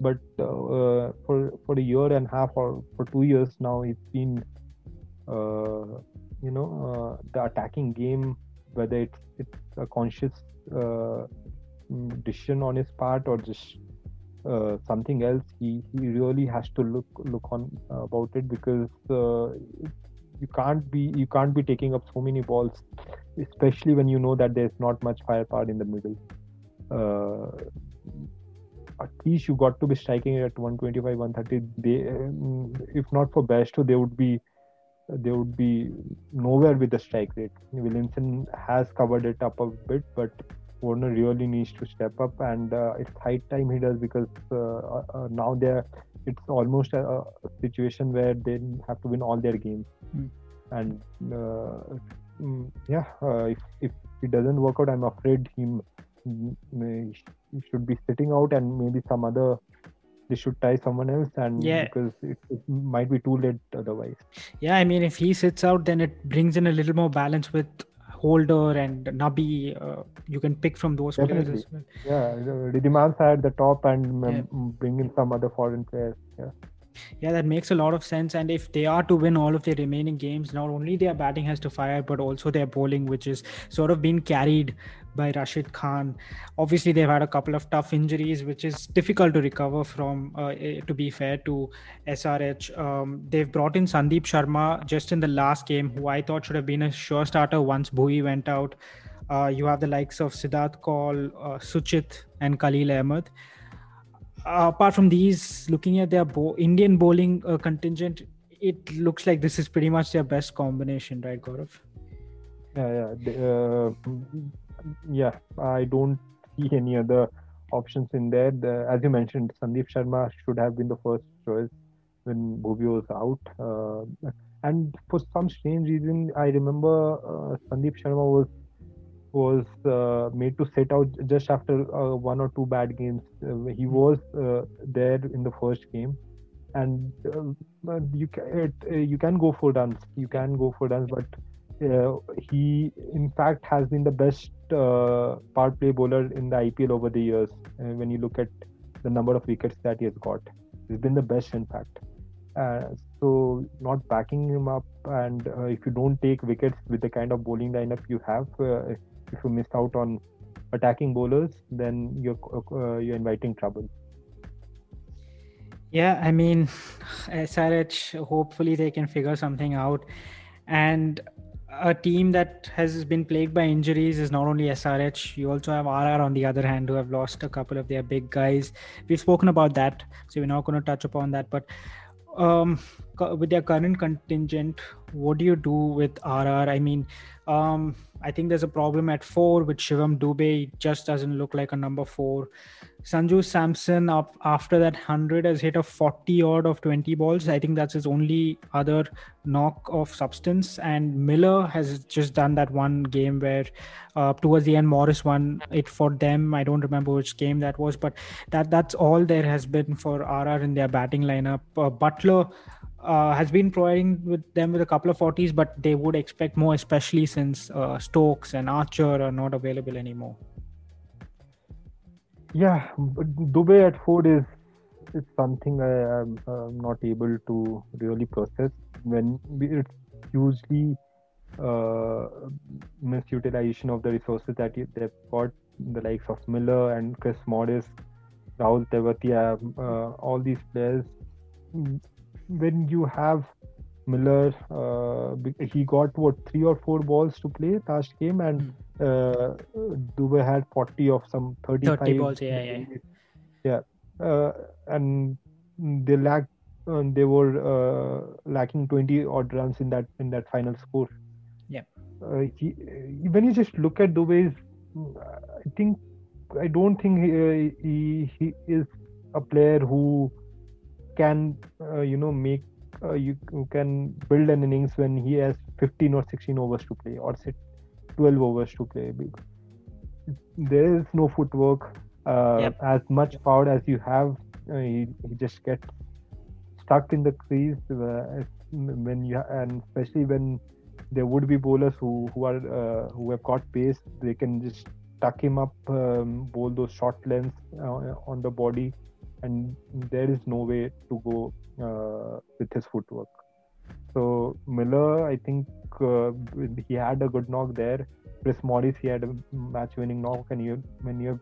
Speaker 2: but uh, for for a year and a half or for two years now it's been uh, you know uh, the attacking game whether it's it's a conscious uh, decision on his part or just uh, something else he he really has to look look on about it because uh, you can't be you can't be taking up so many balls especially when you know that there's not much firepower in the middle. At least you got to be striking at 125 130 they um, if not for Bairstow they would be they would be nowhere with the strike rate. Williamson has covered it up a bit but Warner really needs to step up and uh, it's high time he does because uh, uh, now they're it's almost a, a, situation where they have to win all their games mm. and uh, mm, yeah uh, if, if it doesn't work out I'm afraid he he should be sitting out and maybe some other they should try someone else and yeah. because it, it, might be too late otherwise
Speaker 1: yeah i mean if he sits out then it brings in a little more balance with holder and nabi uh, you can pick from those Definitely. players as well
Speaker 2: yeah Wriddhiman's at the top and yeah. bring in some other foreign players yeah
Speaker 1: yeah, that makes a lot of sense. And if they are to win all of their remaining games, not only their batting has to fire, but also their bowling, which is sort of been carried by Rashid Khan. Obviously, they've had a couple of tough injuries, which is difficult to recover from. Uh, eh, to be fair to SRH, um, they've brought in Sandeep Sharma just in the last game, who I thought should have been a sure starter once Bhuvi went out. Uh, you have the likes of Siddharth Kaul, uh, Suchit, and Khalil Ahmed apart from these, looking at their bo- Indian bowling uh, contingent, it looks like this is pretty much their best combination, right, Gaurav?
Speaker 2: Yeah, yeah, uh, yeah. I don't see any other options in there. The, as you mentioned, Sandeep Sharma should have been the first choice when Bhuvia was out. Uh, and for some strange reason, I remember uh, Sandeep Sharma was was uh, made to set out just after uh, one or two bad games. Uh, he was uh, there in the first game, and you can it, you can go for runs. You can go for runs, but he in fact has been the best power play bowler in the IPL over the years. when you look at the number of wickets that he has got, he's been the best in fact. Uh, so not backing him up, and uh, if you don't take wickets with the kind of bowling lineup you have, uh, if you missed out on attacking bowlers, then you're uh, you're inviting trouble.
Speaker 1: Yeah, I mean, SRH. Hopefully, they can figure something out, and a team that has been plagued by injuries is not only SRH, you also have RR on the other hand, who have lost a couple of their big guys. We've spoken about that, so we're not going to touch upon that. But um, with their current contingent, what do you do with RR? I mean, um, I think there's a problem at four with Shivam Dube. just doesn't look like a number four. Sanju Samson up after that 100 has hit a 40 odd of 20 balls. I think that's his only other knock of substance. And Miller has just done that one game where uh, towards the end Morris won it for them. I don't remember which game that was, but that that's all there has been for RR in their batting lineup. Uh, Buttler uh, has been providing with them with a couple of 40s, but they would expect more, especially since uh, Stokes and Archer are not available anymore.
Speaker 2: Yeah, Dube at Ford is is something I am not able to really process. When it's usually uh, misutilization of the resources that they've got, the likes of Miller and Chris Morris, Rahul Tewatia, uh, all these players when you have Miller, uh, he got what three or four balls to play last game, and mm. uh, Dube had 40 of some 35
Speaker 1: 30 balls. Yeah, yeah,
Speaker 2: yeah. Uh, and they lacked. Uh, they were uh, lacking 20 odd runs in that in that final score.
Speaker 1: Yeah.
Speaker 2: Uh, he, when you just look at Dube's, I think I don't think he, he, he is a player who can uh, you know make uh, you, you, can build an innings when he has 15 or 16 overs to play or say 12 overs to play. There is no footwork uh, yep. as much power as you have. Uh, he, he, just gets stuck in the crease uh, when you and especially when there would be bowlers who who are uh, who have caught pace they can just tuck him up um, bowl those short lengths on the body and there is no way to go uh, with his footwork. So Miller, I think uh, he had a good knock there. Chris Morris, he had a match-winning knock, and you when you have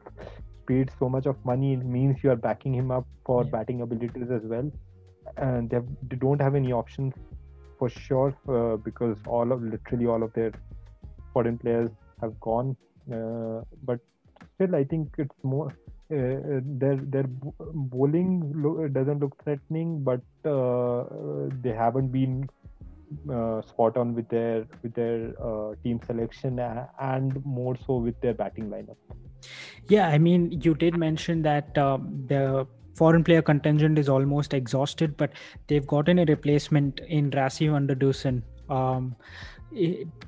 Speaker 2: paid so much of money, it means you are backing him up for yeah. batting abilities as well. And they, have, they don't have any options for sure uh, because all of literally all of their foreign players have gone. Uh, but still, I think it's more uh, their their bowling lo- doesn't look threatening, but uh, they haven't been uh, spot on with their with their uh, team selection and more so with their batting lineup.
Speaker 1: Yeah, I mean, you did mention that the foreign player contingent is almost exhausted, but they've gotten a replacement in Rassie van der Dussen. Um,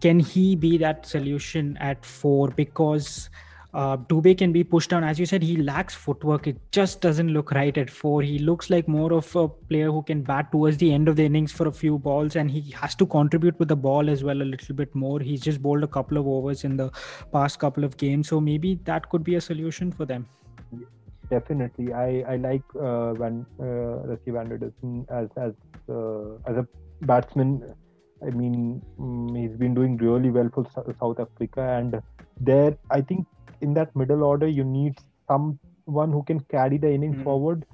Speaker 1: can he be that solution at four? Because uh, can be pushed down. As you said, he lacks footwork. It just doesn't look right at four. He looks like more of a player who can bat towards the end of the innings for a few balls, and he has to contribute with the ball as well a little bit more. He's just bowled a couple of overs in the past couple of games, so maybe that could be a solution for them.
Speaker 2: Definitely, I I like uh, Van uh, Rassie van der Dussen as as uh, as a batsman. I mean, mm, he's been doing really well for South Africa, and there I think in that middle order you need someone who can carry the innings mm-hmm. forward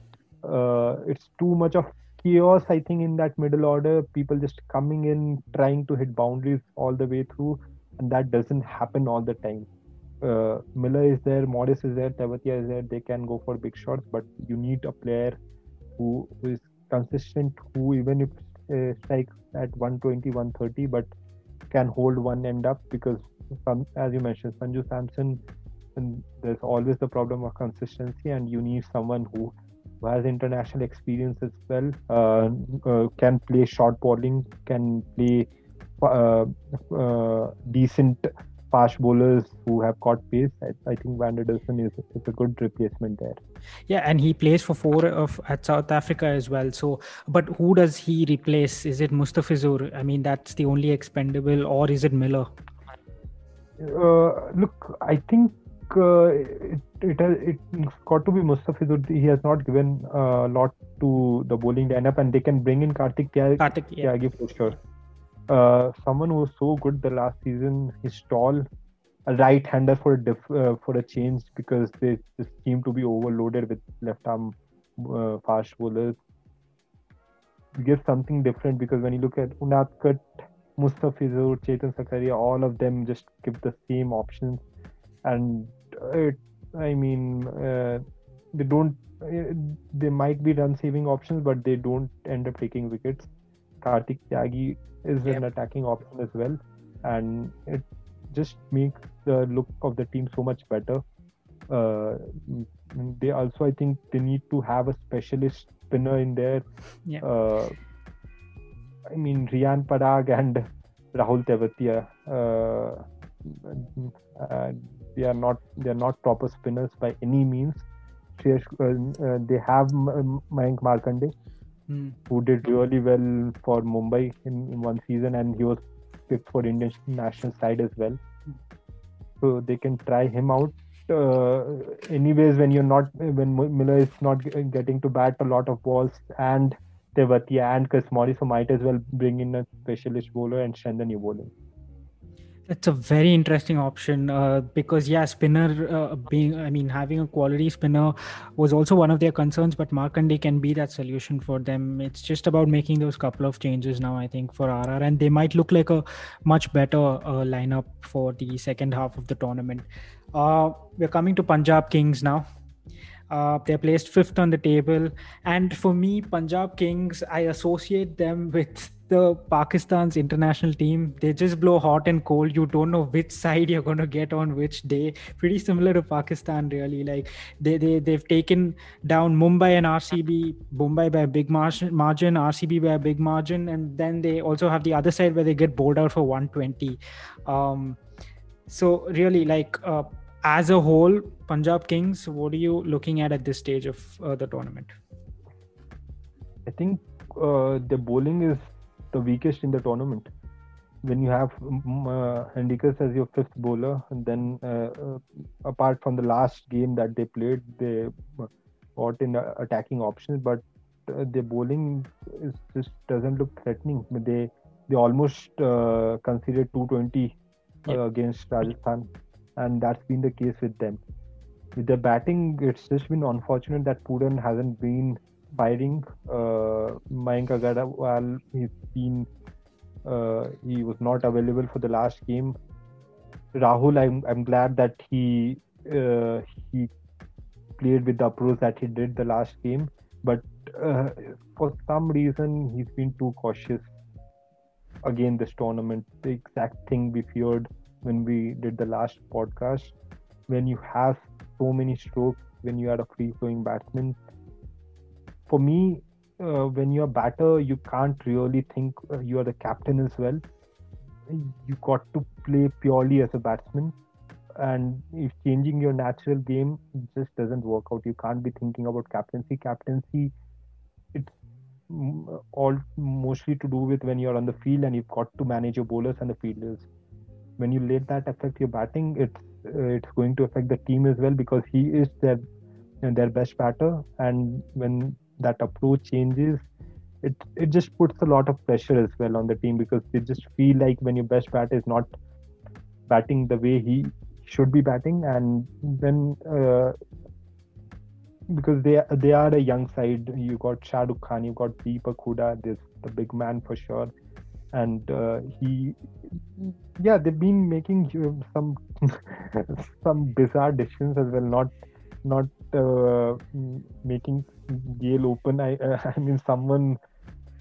Speaker 2: uh, it's too much of chaos i think in that middle order people just coming in trying to hit boundaries all the way through and that doesn't happen all the time uh, Miller is there, Morris is there, Tewatia is there. They can go for big shots, but you need a player who, who is consistent, who even if uh, strikes at 120, 130, but can hold one end up because, some, as you mentioned, Sanju Samson then there's always the problem of consistency, and you need someone who, who has international experience as well, uh, uh, can play short bowling, can play uh, uh, decent fast bowlers who have caught pace. I, I think Van der is, is a good replacement there.
Speaker 1: Yeah, and he plays for four of at South Africa as well. So, but who does he replace? Is it Mustafizur? I mean, that's the only expendable, or is it Miller?
Speaker 2: Uh, look, I think uh, it, it has it's got to be Mustafizur. He has not given a lot to the bowling lineup, and they can bring in Kartik Tyagi,
Speaker 1: Kartik, yeah.
Speaker 2: Tyagi for sure. Uh, someone who was so good the last season. He's tall, a right-hander for a diff, uh, for a change because they just seem to be overloaded with left-arm uh, fast bowlers. Give something different because when you look at Unadkat, Mustafizur, Chetan Sakaria, all of them just give the same options, and it, I mean, uh, they don't. Uh, they might be run-saving options, but they don't end up taking wickets. Kartik Tyagi is yep. an attacking option as well, and it just makes the look of the team so much better. Uh, they also, I think, they need to have a specialist spinner in there.
Speaker 1: Yeah.
Speaker 2: Uh, I mean, Riyan Parag and Rahul Tewatia. Uh, uh, they are not they are not proper spinners by any means. Uh, uh, they have Mayank Markande,
Speaker 1: mm.
Speaker 2: who did really well for Mumbai in, in, one season, and he was picked for Indian national side as well. So they can try him out. Uh, anyways, when you're not when Miller is not getting to bat a lot of balls and Tewatia and Chris Morris, so might as well bring in a specialist bowler and strengthen your bowling.
Speaker 1: That's a very interesting option uh, because yeah, spinner uh, being I mean having a quality spinner was also one of their concerns, but Markande can be that solution for them. It's just about making those couple of changes now. I think for RR, and they might look like a much better uh, lineup for the second half of the tournament. Uh, we're coming to Punjab Kings now. Uh, they're placed fifth on the table. And for me, Punjab Kings, I associate them with the Pakistan's international team. They just blow hot and cold. You don't know which side you're going to get on which day. Pretty similar to Pakistan, really. Like they, they, they've taken down Mumbai and RCB, Mumbai by a big margin, RCB by a big margin. And then they also have the other side where they get bowled out for 120. Um, so, really, like, uh, as a whole, Punjab Kings, what are you looking at at this stage of uh, the tournament?
Speaker 2: I think uh, the bowling is the weakest in the tournament. When you have um, uh, as your fifth bowler, and then uh, uh, apart from the last game that they played, they got in attacking options, but uh, their bowling is just doesn't look threatening. They they almost uh, conceded 220 uh, against Rajasthan, and that's been the case with them. With their batting, it's just been unfortunate that Pooran hasn't been firing. Uh, Mayank Agarwal, he's been uh, he was not available for the last game. Rahul, I'm I'm glad that he uh, he played with the approach that he did the last game, but uh, for some reason he's been too cautious. Again, this tournament, the exact thing we feared when we did the last podcast. When you have so many strokes, when you are a free flowing batsman, for me, uh, when you're a batter, you can't really think uh, you are the captain as well. You got to play purely as a batsman, and if changing your natural game just doesn't work out, you can't be thinking about captaincy. Captaincy, it's all mostly to do with when you're on the field and you've got to manage your bowlers and the fielders. When you let that affect your batting, it's uh, it's going to affect the team as well because he is their their best batter, and when that approach changes, it it just puts a lot of pressure as well on the team because they just feel like when your best bat is not batting the way he should be batting, and then uh, because they they are a young side, you got Shahrukh Khan, you got Deepak Hooda, this the big man for sure, and uh, he yeah they've been making some some bizarre decisions as well, not not uh, making Gayle open. I uh, I mean someone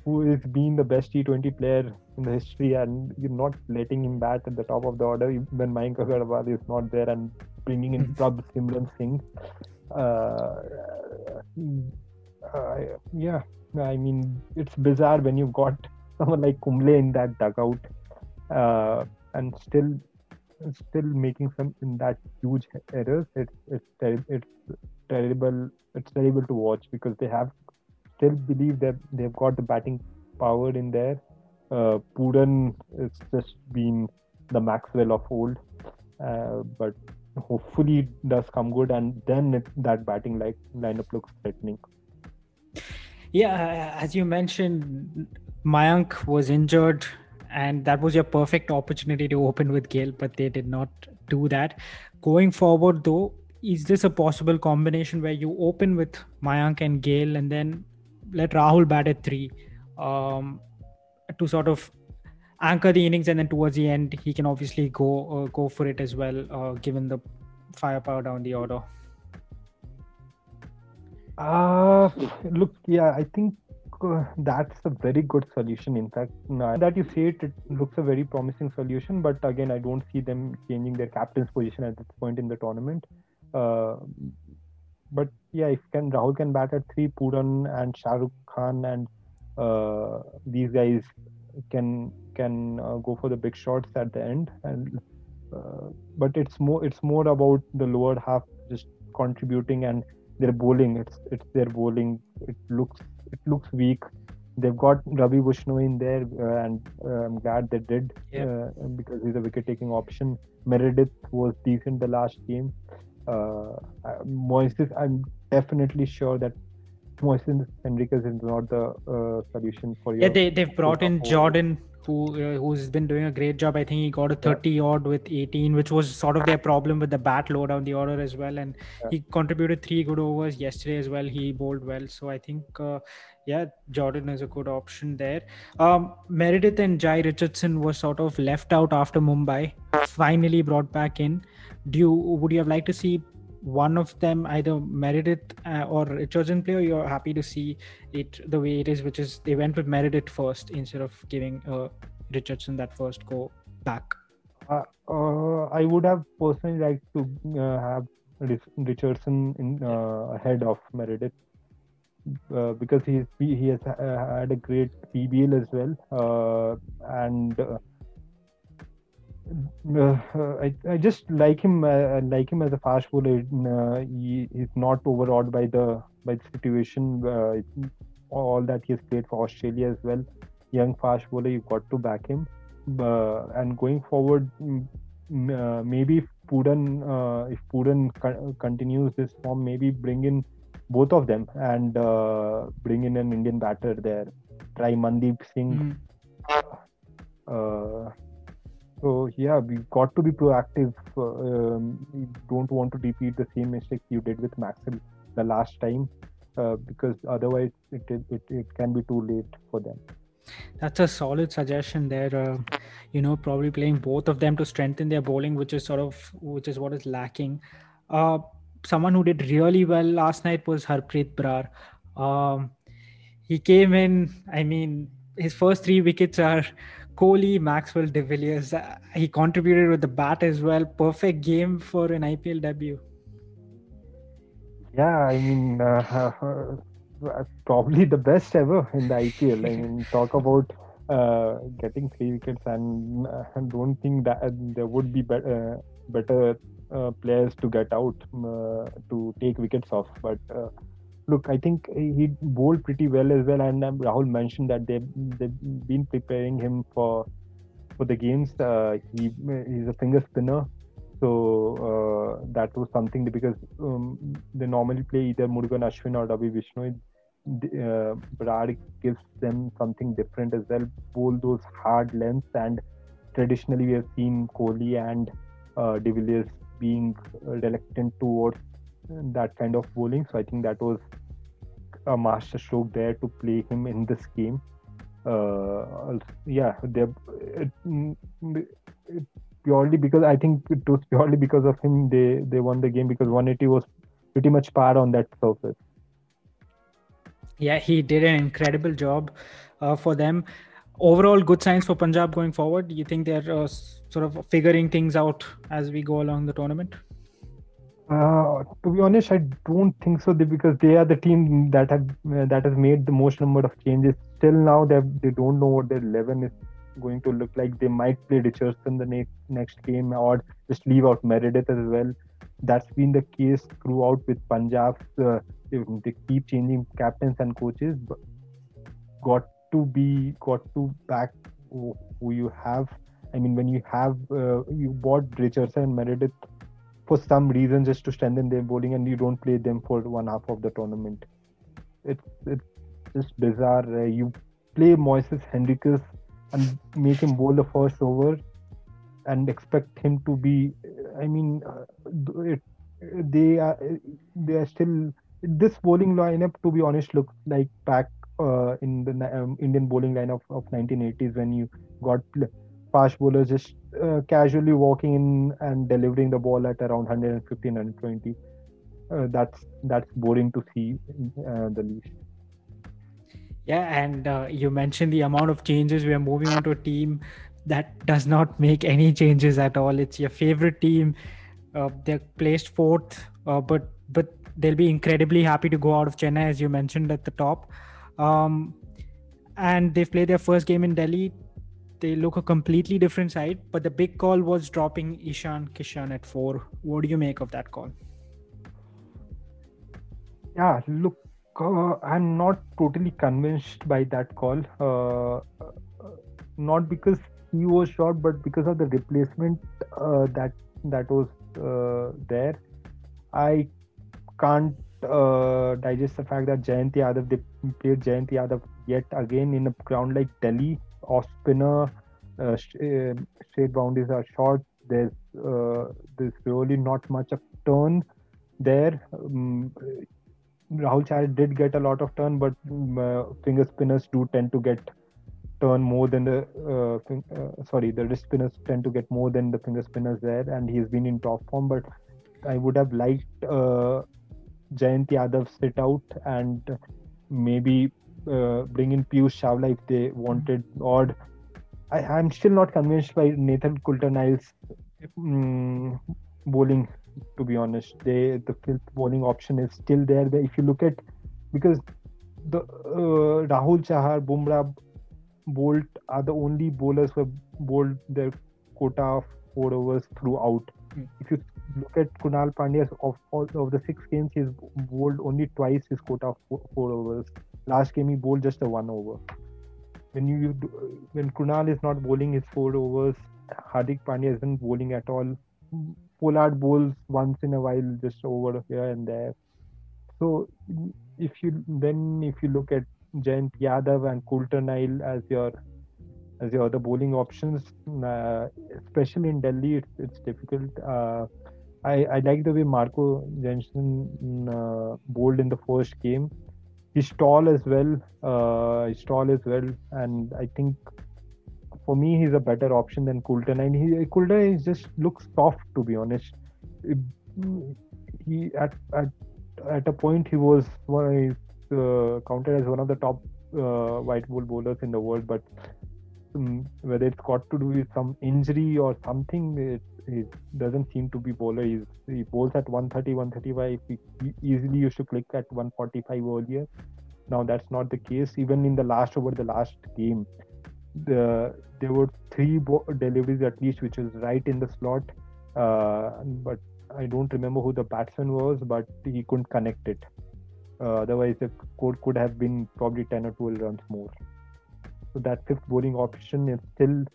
Speaker 2: who is being the best T20 player in the history, and you're not letting him bat at the top of the order when Mayank Agarwal is not there, and bringing in Prabh Simran Singh. Uh, uh, yeah, I mean, it's bizarre when you've got someone like Kumble in that dugout, uh, and still still making some in that huge errors. It's it's ter- it's terrible. It's terrible to watch because they have still believe that they've got the batting power in there. Uh, Pooran is just been the Maxwell of old, uh, but hopefully it does come good, and then it, that batting like lineup looks threatening.
Speaker 1: Yeah, as you mentioned, Mayank was injured, and that was your perfect opportunity to open with Gayle, but they did not do that. Going forward, though, is this a possible combination where you open with Mayank and Gayle, and then let Rahul bat at three um, to sort of anchor the innings, and then towards the end he can obviously go uh, go for it as well, uh, given the firepower down the order.
Speaker 2: Uh, look, yeah, I think uh, that's a very good solution. In fact, now that you say it, it looks a very promising solution. But again, I don't see them changing their captain's position at this point in the tournament. Uh, but yeah, if can Rahul can bat at three, Pooran and Shahrukh Khan and uh, these guys can can uh, go for the big shots at the end. And uh, but it's more it's more about the lower half just contributing and their bowling. It's it's their bowling. It looks it looks weak. They've got Ravi Bishnoi in there, uh, and uh, I'm glad they did yeah. Uh, because he's a wicket-taking option. Meredith was decent the last game uh, Moises, I'm definitely sure that Moises Henriques is not the uh, solution for you.
Speaker 1: Yeah, they they've brought in Jordan, who uh, who's been doing a great job. I think he got a 30 yeah. odd with 18, which was sort of their problem with the bat low down the order as well. And yeah. he contributed three good overs yesterday as well. He bowled well, so I think. Uh, yeah, Jordan is a good option there. Um, Meredith and Jhye Richardson were sort of left out after Mumbai, finally brought back in do you would you have liked to see one of them either Meredith uh, or Richardson play, or you're happy to see it the way it is, which is they went with Meredith first instead of giving uh, Richardson that first go back?
Speaker 2: Uh, uh I would have personally liked to uh, have Richardson in, uh, ahead of Meredith because he's he has had a great BBL as well, and uh, I, I just like him uh, like him as a fast bowler. Uh, he is not overawed by the by the situation. Uh, all that he has played for Australia as well. Young fast bowler, you got to back him. Uh, and going forward, uh, maybe if Pooran if Pooran co- continues this form, maybe bring in both of them and bring in an Indian batter there. Try Mandeep Singh. Mm. So yeah, we've got to be proactive. Uh, um, we don't want to repeat the same mistakes you did with Maxwell the last time, uh, because otherwise it, it it can be too late for them.
Speaker 1: That's a solid suggestion there. Uh, you know, probably playing both of them to strengthen their bowling, which is sort of which is what is lacking. Uh, someone who did really well last night was Harpreet Brar. Um, he came in. I mean, his first three wickets are Kohli, Maxwell, De Villiers. Uh, he contributed with the bat as well. Perfect game for an IPL debut.
Speaker 2: Yeah, I mean, uh, uh, probably the best ever in the IPL. I mean, talk about uh, getting three wickets, and I uh, don't think that there would be better, better players to get out to take wickets off. But look, I think he bowled pretty well as well. And um, Rahul mentioned that they've, they've been preparing him for for the games. Uh, he he's a finger spinner, so uh, that was something because um, they normally play either Murugan Ashwin or Ravi Bishnoi. Uh, Brar gives them something different as well. Bowl those hard lengths, and traditionally we have seen Kohli and uh, De Villiers being reluctant towards that kind of bowling. So I think that was a master stroke there to play him in this game. Uh, yeah, they purely because I think it was purely because of him they they won the game because 180 was pretty much par on that surface.
Speaker 1: Yeah, he did an incredible job uh, for them. Overall, good signs for Punjab going forward. You think they're uh, sort of figuring things out as we go along the tournament?
Speaker 2: Uh, to be honest, I don't think so because they are the team that have uh, that has made the most number of changes. Till now, they they don't know what their eleven is going to look like. They might play Richardson the next next game or just leave out Meredith as well. That's been the case throughout with Punjab. Uh, they keep changing captains and coaches, but got to be got to back who, who you have. I mean, when you have uh, you bought Richardson and Meredith for some reason just to strengthen their bowling and you don't play them for one half of the tournament. It's it's just bizarre. Uh, you play Moises Henriques and make him bowl the first over and expect him to be. I mean, uh, it, they are they are still this bowling lineup. To be honest, looks like back uh, in the um, Indian bowling lineup of 1980s when you got fast bowlers just uh, casually walking in and delivering the ball at around 115 120 uh, that's that's boring to see uh, the least
Speaker 1: yeah and uh, you mentioned the amount of changes. We are moving on to a team that does not make any changes at all. It's your favorite team. Uh, they're placed fourth uh, but but they'll be incredibly happy to go out of chennai as you mentioned at the top. Um, and they've played their first game in delhi they look a completely different side. But the big call was dropping Ishan Kishan at four. What do you make of that call?
Speaker 2: Yeah, look, uh, I'm not totally convinced by that call. Uh, not because he was short, but because of the replacement uh, that that was uh, there. I can't uh, digest the fact that Jayant Yadav they played Jayant Yadav yet again in a ground like Delhi off spinner, uh, straight boundaries are short. There's uh, there's really not much of turn there. Um, Rahul Chahar did get a lot of turn, but um, uh, finger spinners do tend to get turn more than the uh, uh, sorry the wrist spinners tend to get more than the finger spinners there, and he's been in top form. But I would have liked uh, Jayant Yadav sit out and maybe uh, bring in Piyush Chawla if they wanted, or I, am still not convinced by Nathan Coulter-Nile's um, bowling. To be honest, they the fifth bowling option is still there. If you look at because the uh, Rahul Chahar, Bumrah, Boult are the only bowlers who have bowled their quota of four overs throughout. Mm. If you look at Krunal Pandya, of, all of the six games, he's bowled only twice his quota of four, four overs. Last game he bowled just a one over. When you when Krunal is not bowling his four overs, Hardik Pandya isn't bowling at all. Pollard bowls once in a while, just over here and there. So if you then if you look at Jayant Yadav and Coulter-Nile as your as your other bowling options, uh, especially in Delhi, it's it's difficult. Uh, I I like the way Marco Jansen uh, bowled in the first game he's tall as well. Uh, he's tall as well, and I think for me he's a better option than Coulter. And he Coulter is just looks soft to be honest. He at at at a point he was one uh, counted as one of the top uh, white ball bowlers in the world, but um, whether it's got to do with some injury or something, it, it doesn't seem to be bowler. He's, he bowls at 130, 135. He, he easily used to click at 145 earlier. Now that's not the case. Even in the last over the last game, the there were three bo- deliveries at least, which was right in the slot. Uh, but I don't remember who the batsman was, but he couldn't connect it. Uh, otherwise, the score could have been probably 10 or 12 runs more. So that fifth bowling option is still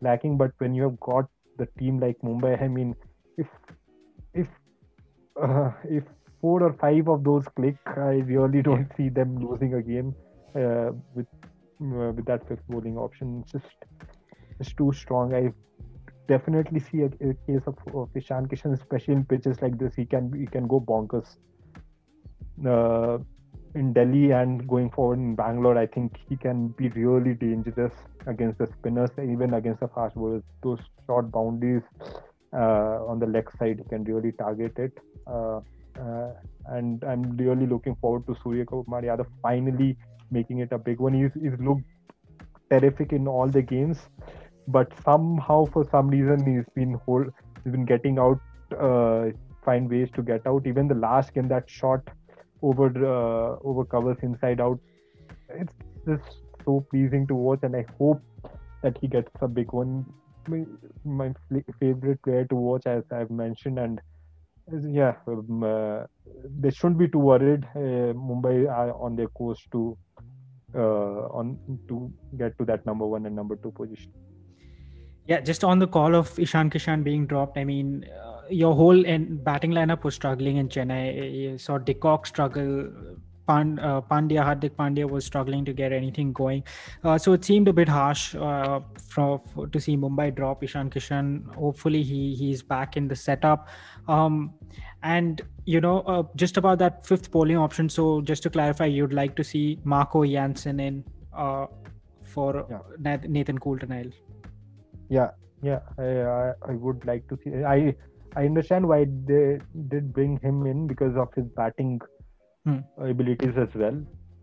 Speaker 2: lacking. But when you have got the team like Mumbai, I mean, if if uh, if four or five of those click, I really don't see them losing a game uh, with uh, with that fifth bowling option. It's just it's too strong. I definitely see a, a case of, of Ishan Kishan, especially in pitches like this. He can he can go bonkers. In Delhi and going forward in Bangalore, I think he can be really dangerous against the spinners, even against the fast bowlers. Those short boundaries uh, on the leg side, he can really target it. Uh, uh, and I'm really looking forward to Surya Kumar Yadav finally making it a big one. He's, he's looked terrific in all the games, but somehow for some reason he's been hold, he's been getting out, uh, find ways to get out. Even the last game, that shot over uh, over covers inside out, it's just so pleasing to watch, and I hope that he gets a big one. My, my favorite player to watch, as I've mentioned, and yeah, um, uh, they shouldn't be too worried. Uh, Mumbai are on their course to uh, on to get to that number one and number two position.
Speaker 1: Yeah, just on the call of Ishan Kishan being dropped, I mean, uh, your whole and batting lineup was struggling in Chennai. You saw de Kock struggle. Pand, uh, Pandya, Hardik Pandya was struggling to get anything going. Uh, so it seemed a bit harsh uh, for, for, to see Mumbai drop Ishan Kishan. Hopefully he he's back in the setup. Um, and you know, uh, just about that fifth bowling option. So just to clarify, you'd like to see Marco Jansen in uh, for yeah. Nathan Coulter-Nile.
Speaker 2: Yeah, yeah, I, I, I would like to see. I I understand why they did bring him in because of his batting hmm. abilities as well.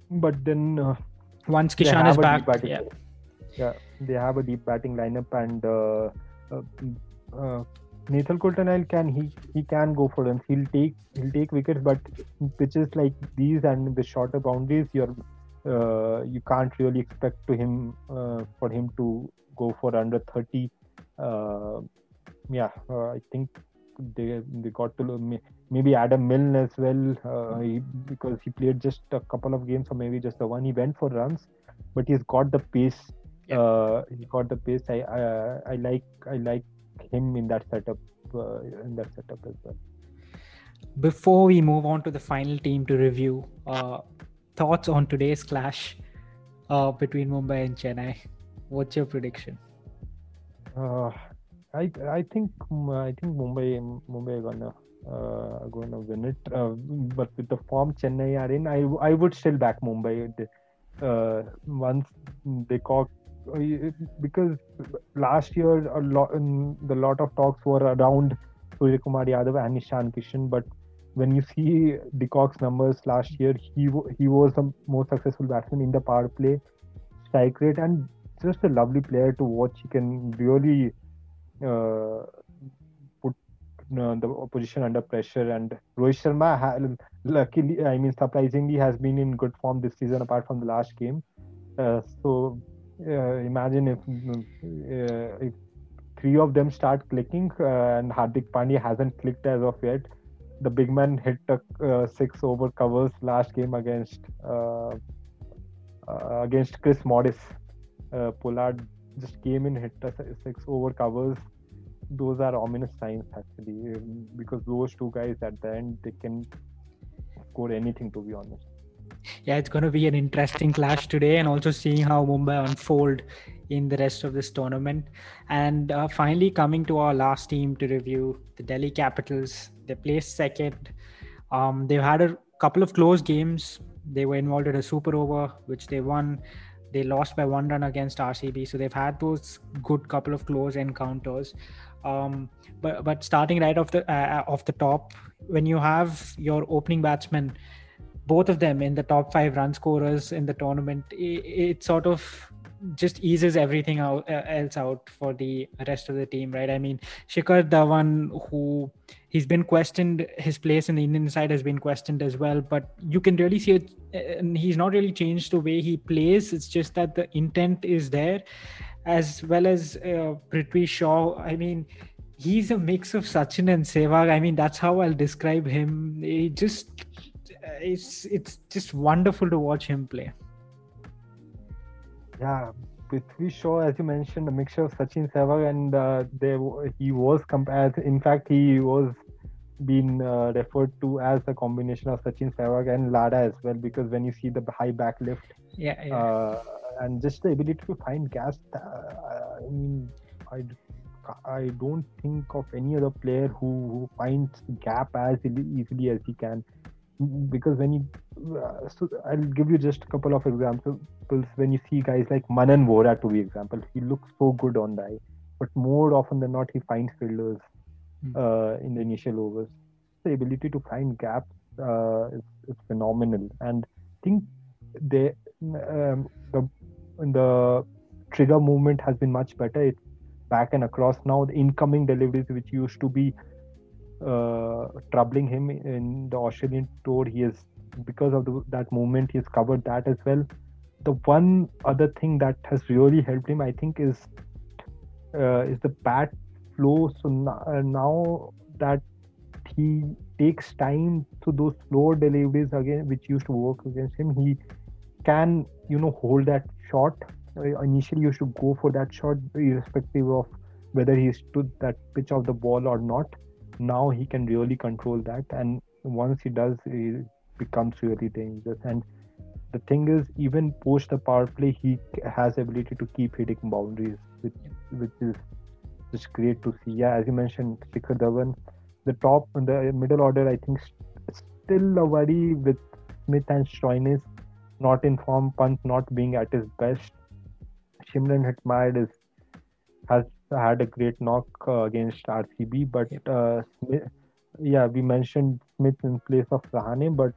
Speaker 2: But then uh,
Speaker 1: once Kishan is back, yeah.
Speaker 2: yeah, they have a deep batting lineup and uh, uh, uh Nathan can he he can go for runs. He'll take he'll take wickets, but pitches like these and the shorter boundaries, you're uh, you can't really expect to him uh, for him to go for under 30. Uh, yeah, uh, I think they they got to maybe Adam Milne as well uh, he, because he played just a couple of games or maybe just the one. He went for runs, but he's got the pace. Yeah. Uh, he got the pace. I, I I like I like him in that setup uh, in that setup as well.
Speaker 1: Before we move on to the final team to review, uh, thoughts on today's clash uh, between Mumbai and Chennai. What's your prediction?
Speaker 2: Uh, I I think I think Mumbai Mumbai gonna uh, gonna win it. Uh, but with the form Chennai are in, I I would still back Mumbai. Uh, once they caught because last year a lot the lot of talks were around Surya Kumar Yadav and Ishan Kishan, but when you see de Kock's numbers last year, he he was the most successful batsman in the power play, strike rate, and just a lovely player to watch. He can really uh, put uh, the opposition under pressure. And Rohit Sharma, ha- luckily, I mean, surprisingly, has been in good form this season, apart from the last game. Uh, so uh, imagine if uh, if three of them start clicking uh, and Hardik Pandya hasn't clicked as of yet. The big man hit a six over covers last game against against Chris Morris. Pollard just came in, hit a six over covers. Those are ominous signs actually, because those two guys at the end they can score anything to be honest
Speaker 1: yeah, it's going to be an interesting clash today, and also seeing how Mumbai unfold in the rest of this tournament. And uh, finally, coming to our last team to review, the Delhi Capitals. They placed second. Um, they've had a couple of close games. They were involved in a super over, which they won. They lost by one run against RCB, so they've had those good couple of close encounters. Um, but but starting right off the uh, off the top, when you have your opening batsman both of them in the top five run scorers in the tournament, it, it sort of just eases everything out, uh, else out for the rest of the team, right? I mean, Shikhar Dhawan, who he's been questioned, his place in the Indian side has been questioned as well, but you can really see it, and he's not really changed the way he plays. It's just that the intent is there, as well as uh, Prithvi Shaw. I mean, he's a mix of Sachin and Sehwag. I mean, that's how I'll describe him. He just it's it's just wonderful to watch him play.
Speaker 2: Yeah, Prithvi Shaw, as you mentioned, a mixture of Sachin Sehwag, and uh, there he was compared. In fact, he was been uh, referred to as a combination of Sachin Sehwag and Lara as well, because when you see the high back lift,
Speaker 1: yeah, yeah.
Speaker 2: Uh, and just the ability to find gas. Uh, I mean, I I don't think of any other player who, who finds gap as easily as he can because when you uh, so i'll give you just a couple of examples when you see guys like manan vohra to be example he looks so good on the eye but more often than not he finds fielders mm. uh, in the initial overs the ability to find gaps uh, is, is phenomenal. And I think they um, the the trigger movement has been much better. It's back and across now. The incoming deliveries, which used to be uh, troubling him in the Australian tour, he is because of the, that movement, he's covered that as well. The one other thing that has really helped him, I think, is uh, is the bat flow. So now, uh, now that he takes time to those slow deliveries again, which used to work against him, he can you know hold that shot. Uh, initially, you should go for that shot, irrespective of whether he stood that pitch of the ball or not. Now he can really control that, and once he does, he becomes really dangerous. And the thing is, even post the power play, he has ability to keep hitting boundaries, which which is just great to see. Yeah, as you mentioned, Shikhar Dhawan, the top and the middle order, I think, still a worry with Smith and Stoinis not in form, Pant not being at his best. Shimron Hetmyer is has had a great knock uh, against RCB, but uh, Smith, yeah, we mentioned Smith in place of Rahane, but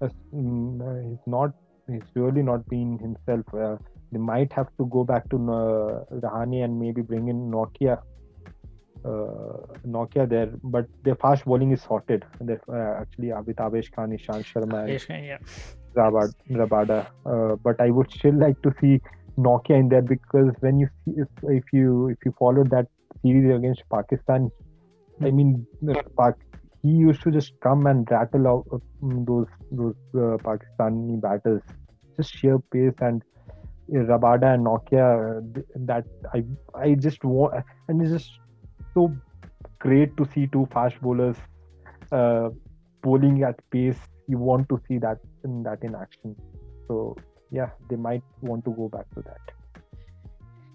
Speaker 2: uh, mm, he's not. He's really not been himself. Uh, they might have to go back to uh, Rahane and maybe bring in Nortje. Uh, Nortje there, but their fast bowling is sorted. They're uh, actually with Avesh Khan, Ishant Sharma,
Speaker 1: yeah.
Speaker 2: Rabada. Uh, but I would still like to see Nortje in there because when you see if, if you if you follow that series against Pakistan, I mean, he used to just come and rattle out mm, those those uh, Pakistani batters, just sheer pace and uh, Rabada and Nortje. That I I just want, and it's just so great to see two fast bowlers uh, bowling at pace. You want to see that in that in action. So yeah, they might want to go back to that.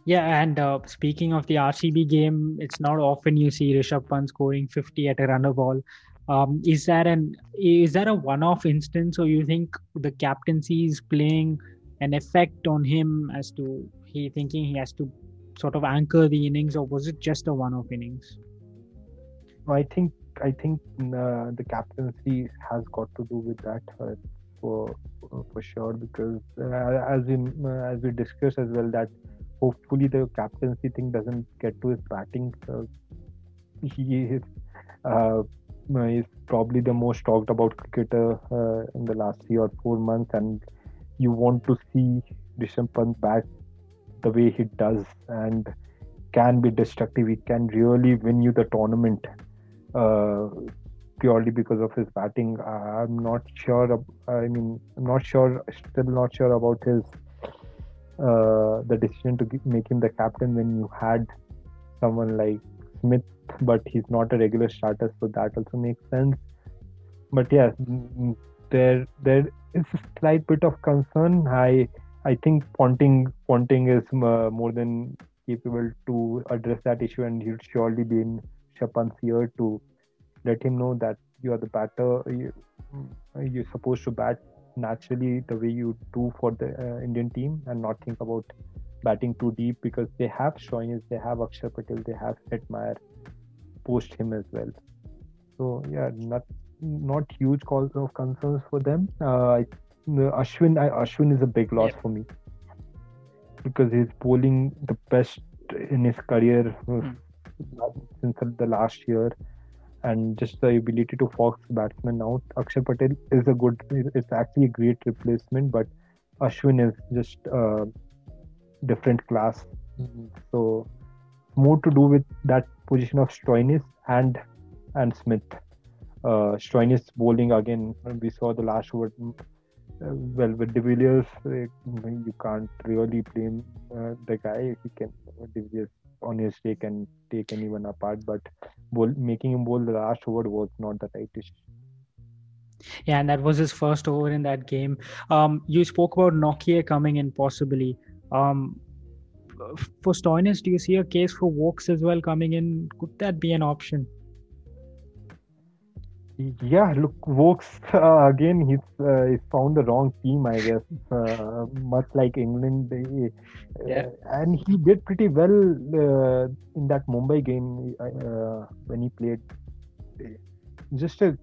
Speaker 1: Yeah, and uh, speaking of the RCB game, it's not often you see Rishabh Pant scoring 50 at a runner ball. Um, is that an is that a one-off instance, or you think the captaincy is playing an effect on him as to he thinking he has to sort of anchor the innings, or was it just a one-off innings?
Speaker 2: I think I think uh, the captaincy has got to do with that uh, for uh, for sure because uh, as we uh, as we discussed as well that hopefully the captaincy thing doesn't get to his batting. He is uh, is probably the most talked about cricketer in the last three or four months, and you want to see Rishabh Pant bat the way he does and can be destructive. He can really win you the tournament uh, purely because of his batting. I'm not sure. I mean, I'm not sure. Still not sure about his uh, the decision to make him the captain when you had someone like Smith, but he's not a regular starter, so that also makes sense. But yeah, there there is a slight bit of concern. I I think Ponting Ponting is uh, more than capable to address that issue, and he'll surely be in Shapan's ear to let him know that you are the batter. You, you're supposed to bat naturally the way you do for the uh, Indian team and not think about batting too deep because they have Stoinis, they have Akshar Patel, they have Hetmyer post him as well. So yeah, not not huge cause of concerns for them. Uh, Ashwin, I, Ashwin is a big loss for me because he's bowling the best in his career mm. since the last year and just the ability to fox batsmen out. Akshar Patel is a good, it's actually a great replacement, but Ashwin is just a different class. So more to do with that position of Stoinis and and Smith. Uh, Stoinis bowling again. We saw the last over. Uh, well, with De Villiers, uh, you can't really blame uh, the guy. He can De Villiers on his day can take anyone apart, but bowl, making him bowl the last over was not the right decision.
Speaker 1: Yeah, and that was his first over in that game. Um, you spoke about Nortje coming in possibly. Um, for Stoinis, do you see a case for Woakes as well coming in? Could that be an option?
Speaker 2: Yeah, look, Woakes uh, again. He's uh, he's found the wrong team, I guess. Uh, much like England, they,
Speaker 1: yeah.
Speaker 2: and he did pretty well uh, in that Mumbai game uh, when he played. Just a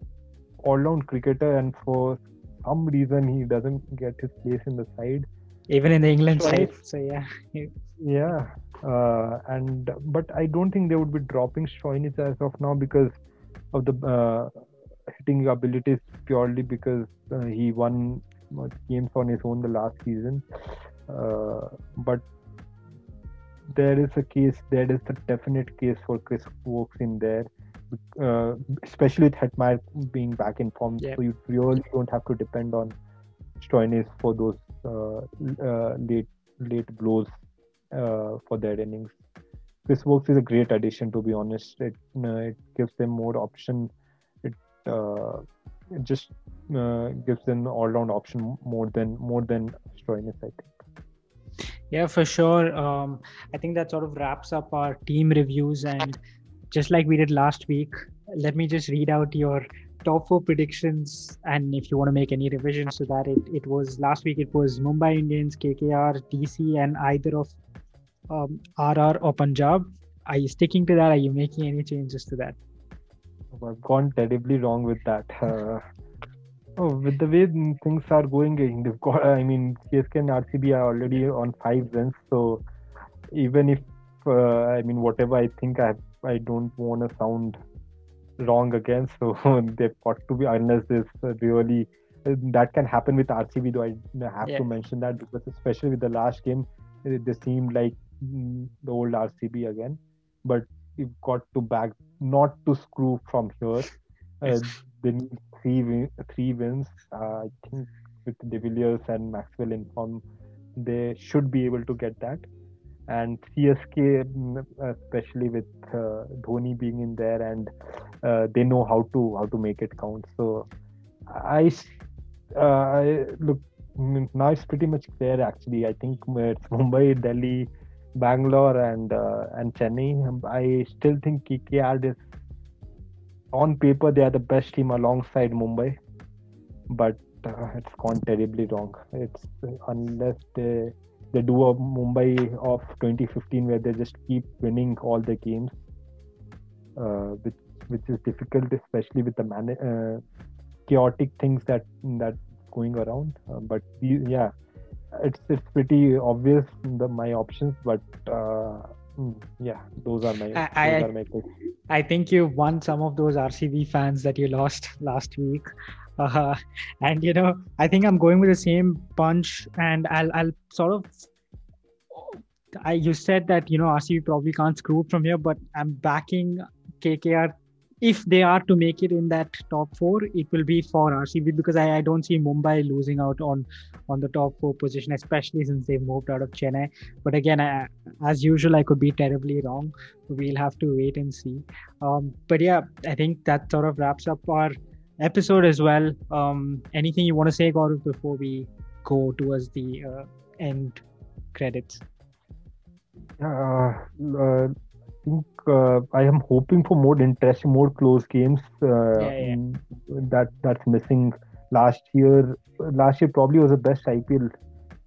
Speaker 2: all-round cricketer, and for some reason he doesn't get his place in the side.
Speaker 1: Even in the England side. So yeah.
Speaker 2: yeah. Uh, and but I don't think they would be dropping Stoinis as of now because of the uh, hitting abilities purely because uh, he won games on his own the last season. Uh, but there is a case, there is a definite case for Chris Woakes in there, uh, especially with Hetmyer being back in form. Yep. So you really don't have to depend on Stoinis for those uh, uh, late late blows uh, for their innings. Chris Woakes is a great addition, to be honest. It it gives them more option. It it just gives them all-round option more than more than Stoinis, I think.
Speaker 1: Yeah, for sure. Um, I think that sort of wraps up our team reviews. And just like we did last week, let me just read out your top four predictions. And if you want to make any revisions to that, it, it was last week, it was Mumbai Indians, KKR, DC, and either of um, RR or Punjab. Are you sticking to that? Are you making any changes to that?
Speaker 2: I've gone terribly wrong with that. Uh, Oh, with the way things are going, they've got. I mean, CSK and RCB are already on five wins. So even if uh, I mean whatever I think, I I don't want to sound wrong again. So they've got to be unless there's really that can happen with RCB. Though I have yeah. to mention that because especially with the last game, they seemed like mm, the old RCB again. But you've got to back not to screw from here. Uh, they need three three wins. Uh, I think with De Villiers and Maxwell in form, they should be able to get that. And CSK, mm, especially with uh, Dhoni being in there, and uh, they know how to how to make it count. So I, uh, I look now it's pretty much clear actually. I think it's Mumbai, Delhi, Bangalore, and uh, and Chennai. I still think KKR is on paper they are the best team alongside Mumbai, but uh, it's gone terribly wrong. It's unless they they do a Mumbai of 2015 where they just keep winning all the games, uh, which which is difficult, especially with the man- uh, chaotic things that that going around. Uh, but yeah, it's it's pretty obvious the my options, but uh, Hmm, yeah, those are my. I, those are my
Speaker 1: I think you won some of those RCB fans that you lost last week, uh, and you know I think I'm going with the same punch, and I'll I'll sort of. I you said that you know RCB probably can't screw from here, but I'm backing KKR if they are to make it in that top four, it will be for RCB because I, I don't see Mumbai losing out on on the top four position, especially since they've moved out of Chennai. But again, I, as usual, I could be terribly wrong. We'll have to wait and see. Um, but yeah, I think that sort of wraps up our episode as well. Um, anything you want to say, Gaurav, before we go towards the uh, end credits?
Speaker 2: Uh, uh, think uh, I am hoping for more interest, more close games. Uh, yeah, yeah. That that's missing last year. Last year probably was the best IPL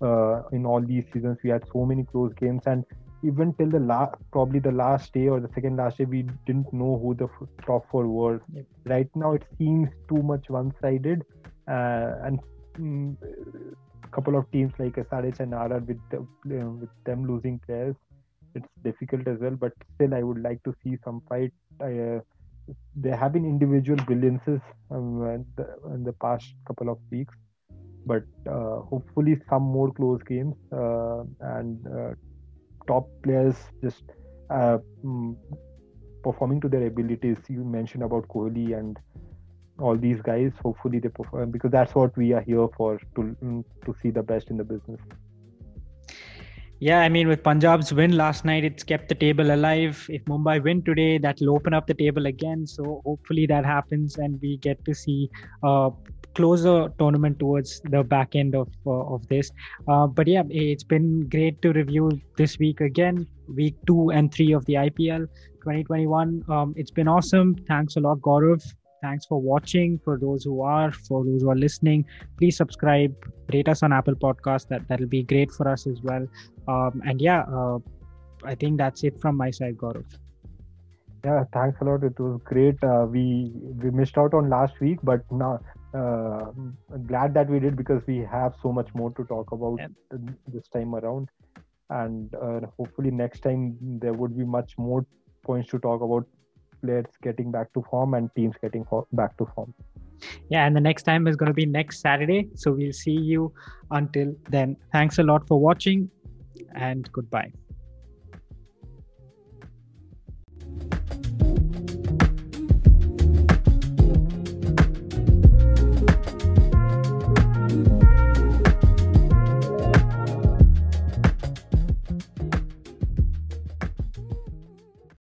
Speaker 2: uh, in all these seasons. We had so many close games, and even till the last, probably the last day or the second last day, we didn't know who the top four were. Yep. Right now, it seems too much one-sided, uh, and. Mm, couple of teams like SRH and RR with the, uh, with them losing players it's difficult as well. But still, I would like to see some fight. Uh, there have been individual brilliances um, in, the, in, the, past couple of weeks, but uh, hopefully some more close games uh, and uh, top players just uh, mm, performing to their abilities. You mentioned about Kohli and all these guys. Hopefully they perform because that's what we are here for to mm, to see the best in the business.
Speaker 1: Yeah, I mean, with Punjab's win last night, it's kept the table alive. If Mumbai win today, that'll open up the table again. So hopefully that happens, and we get to see a closer tournament towards the back end of uh, of this. Uh, but yeah, it's been great to review this week again, week two and three of the IPL 2021. Um, it's been awesome. Thanks a lot, Gaurav thanks for watching. For those who are for those who are listening please subscribe rate us on apple podcast that that'll be great for us as well. Um, and yeah uh, i think that's it from my side gaurav.
Speaker 2: Yeah, thanks a lot. It was great. Uh, we we missed out on last week, but now uh, glad that we did because we have so much more to talk about this time around, and uh, hopefully next time there would be much more points to talk about players getting back to form and teams getting back to form.
Speaker 1: Yeah, and the next time is going to be next Saturday. So we'll see you until then. Thanks a lot for watching and goodbye.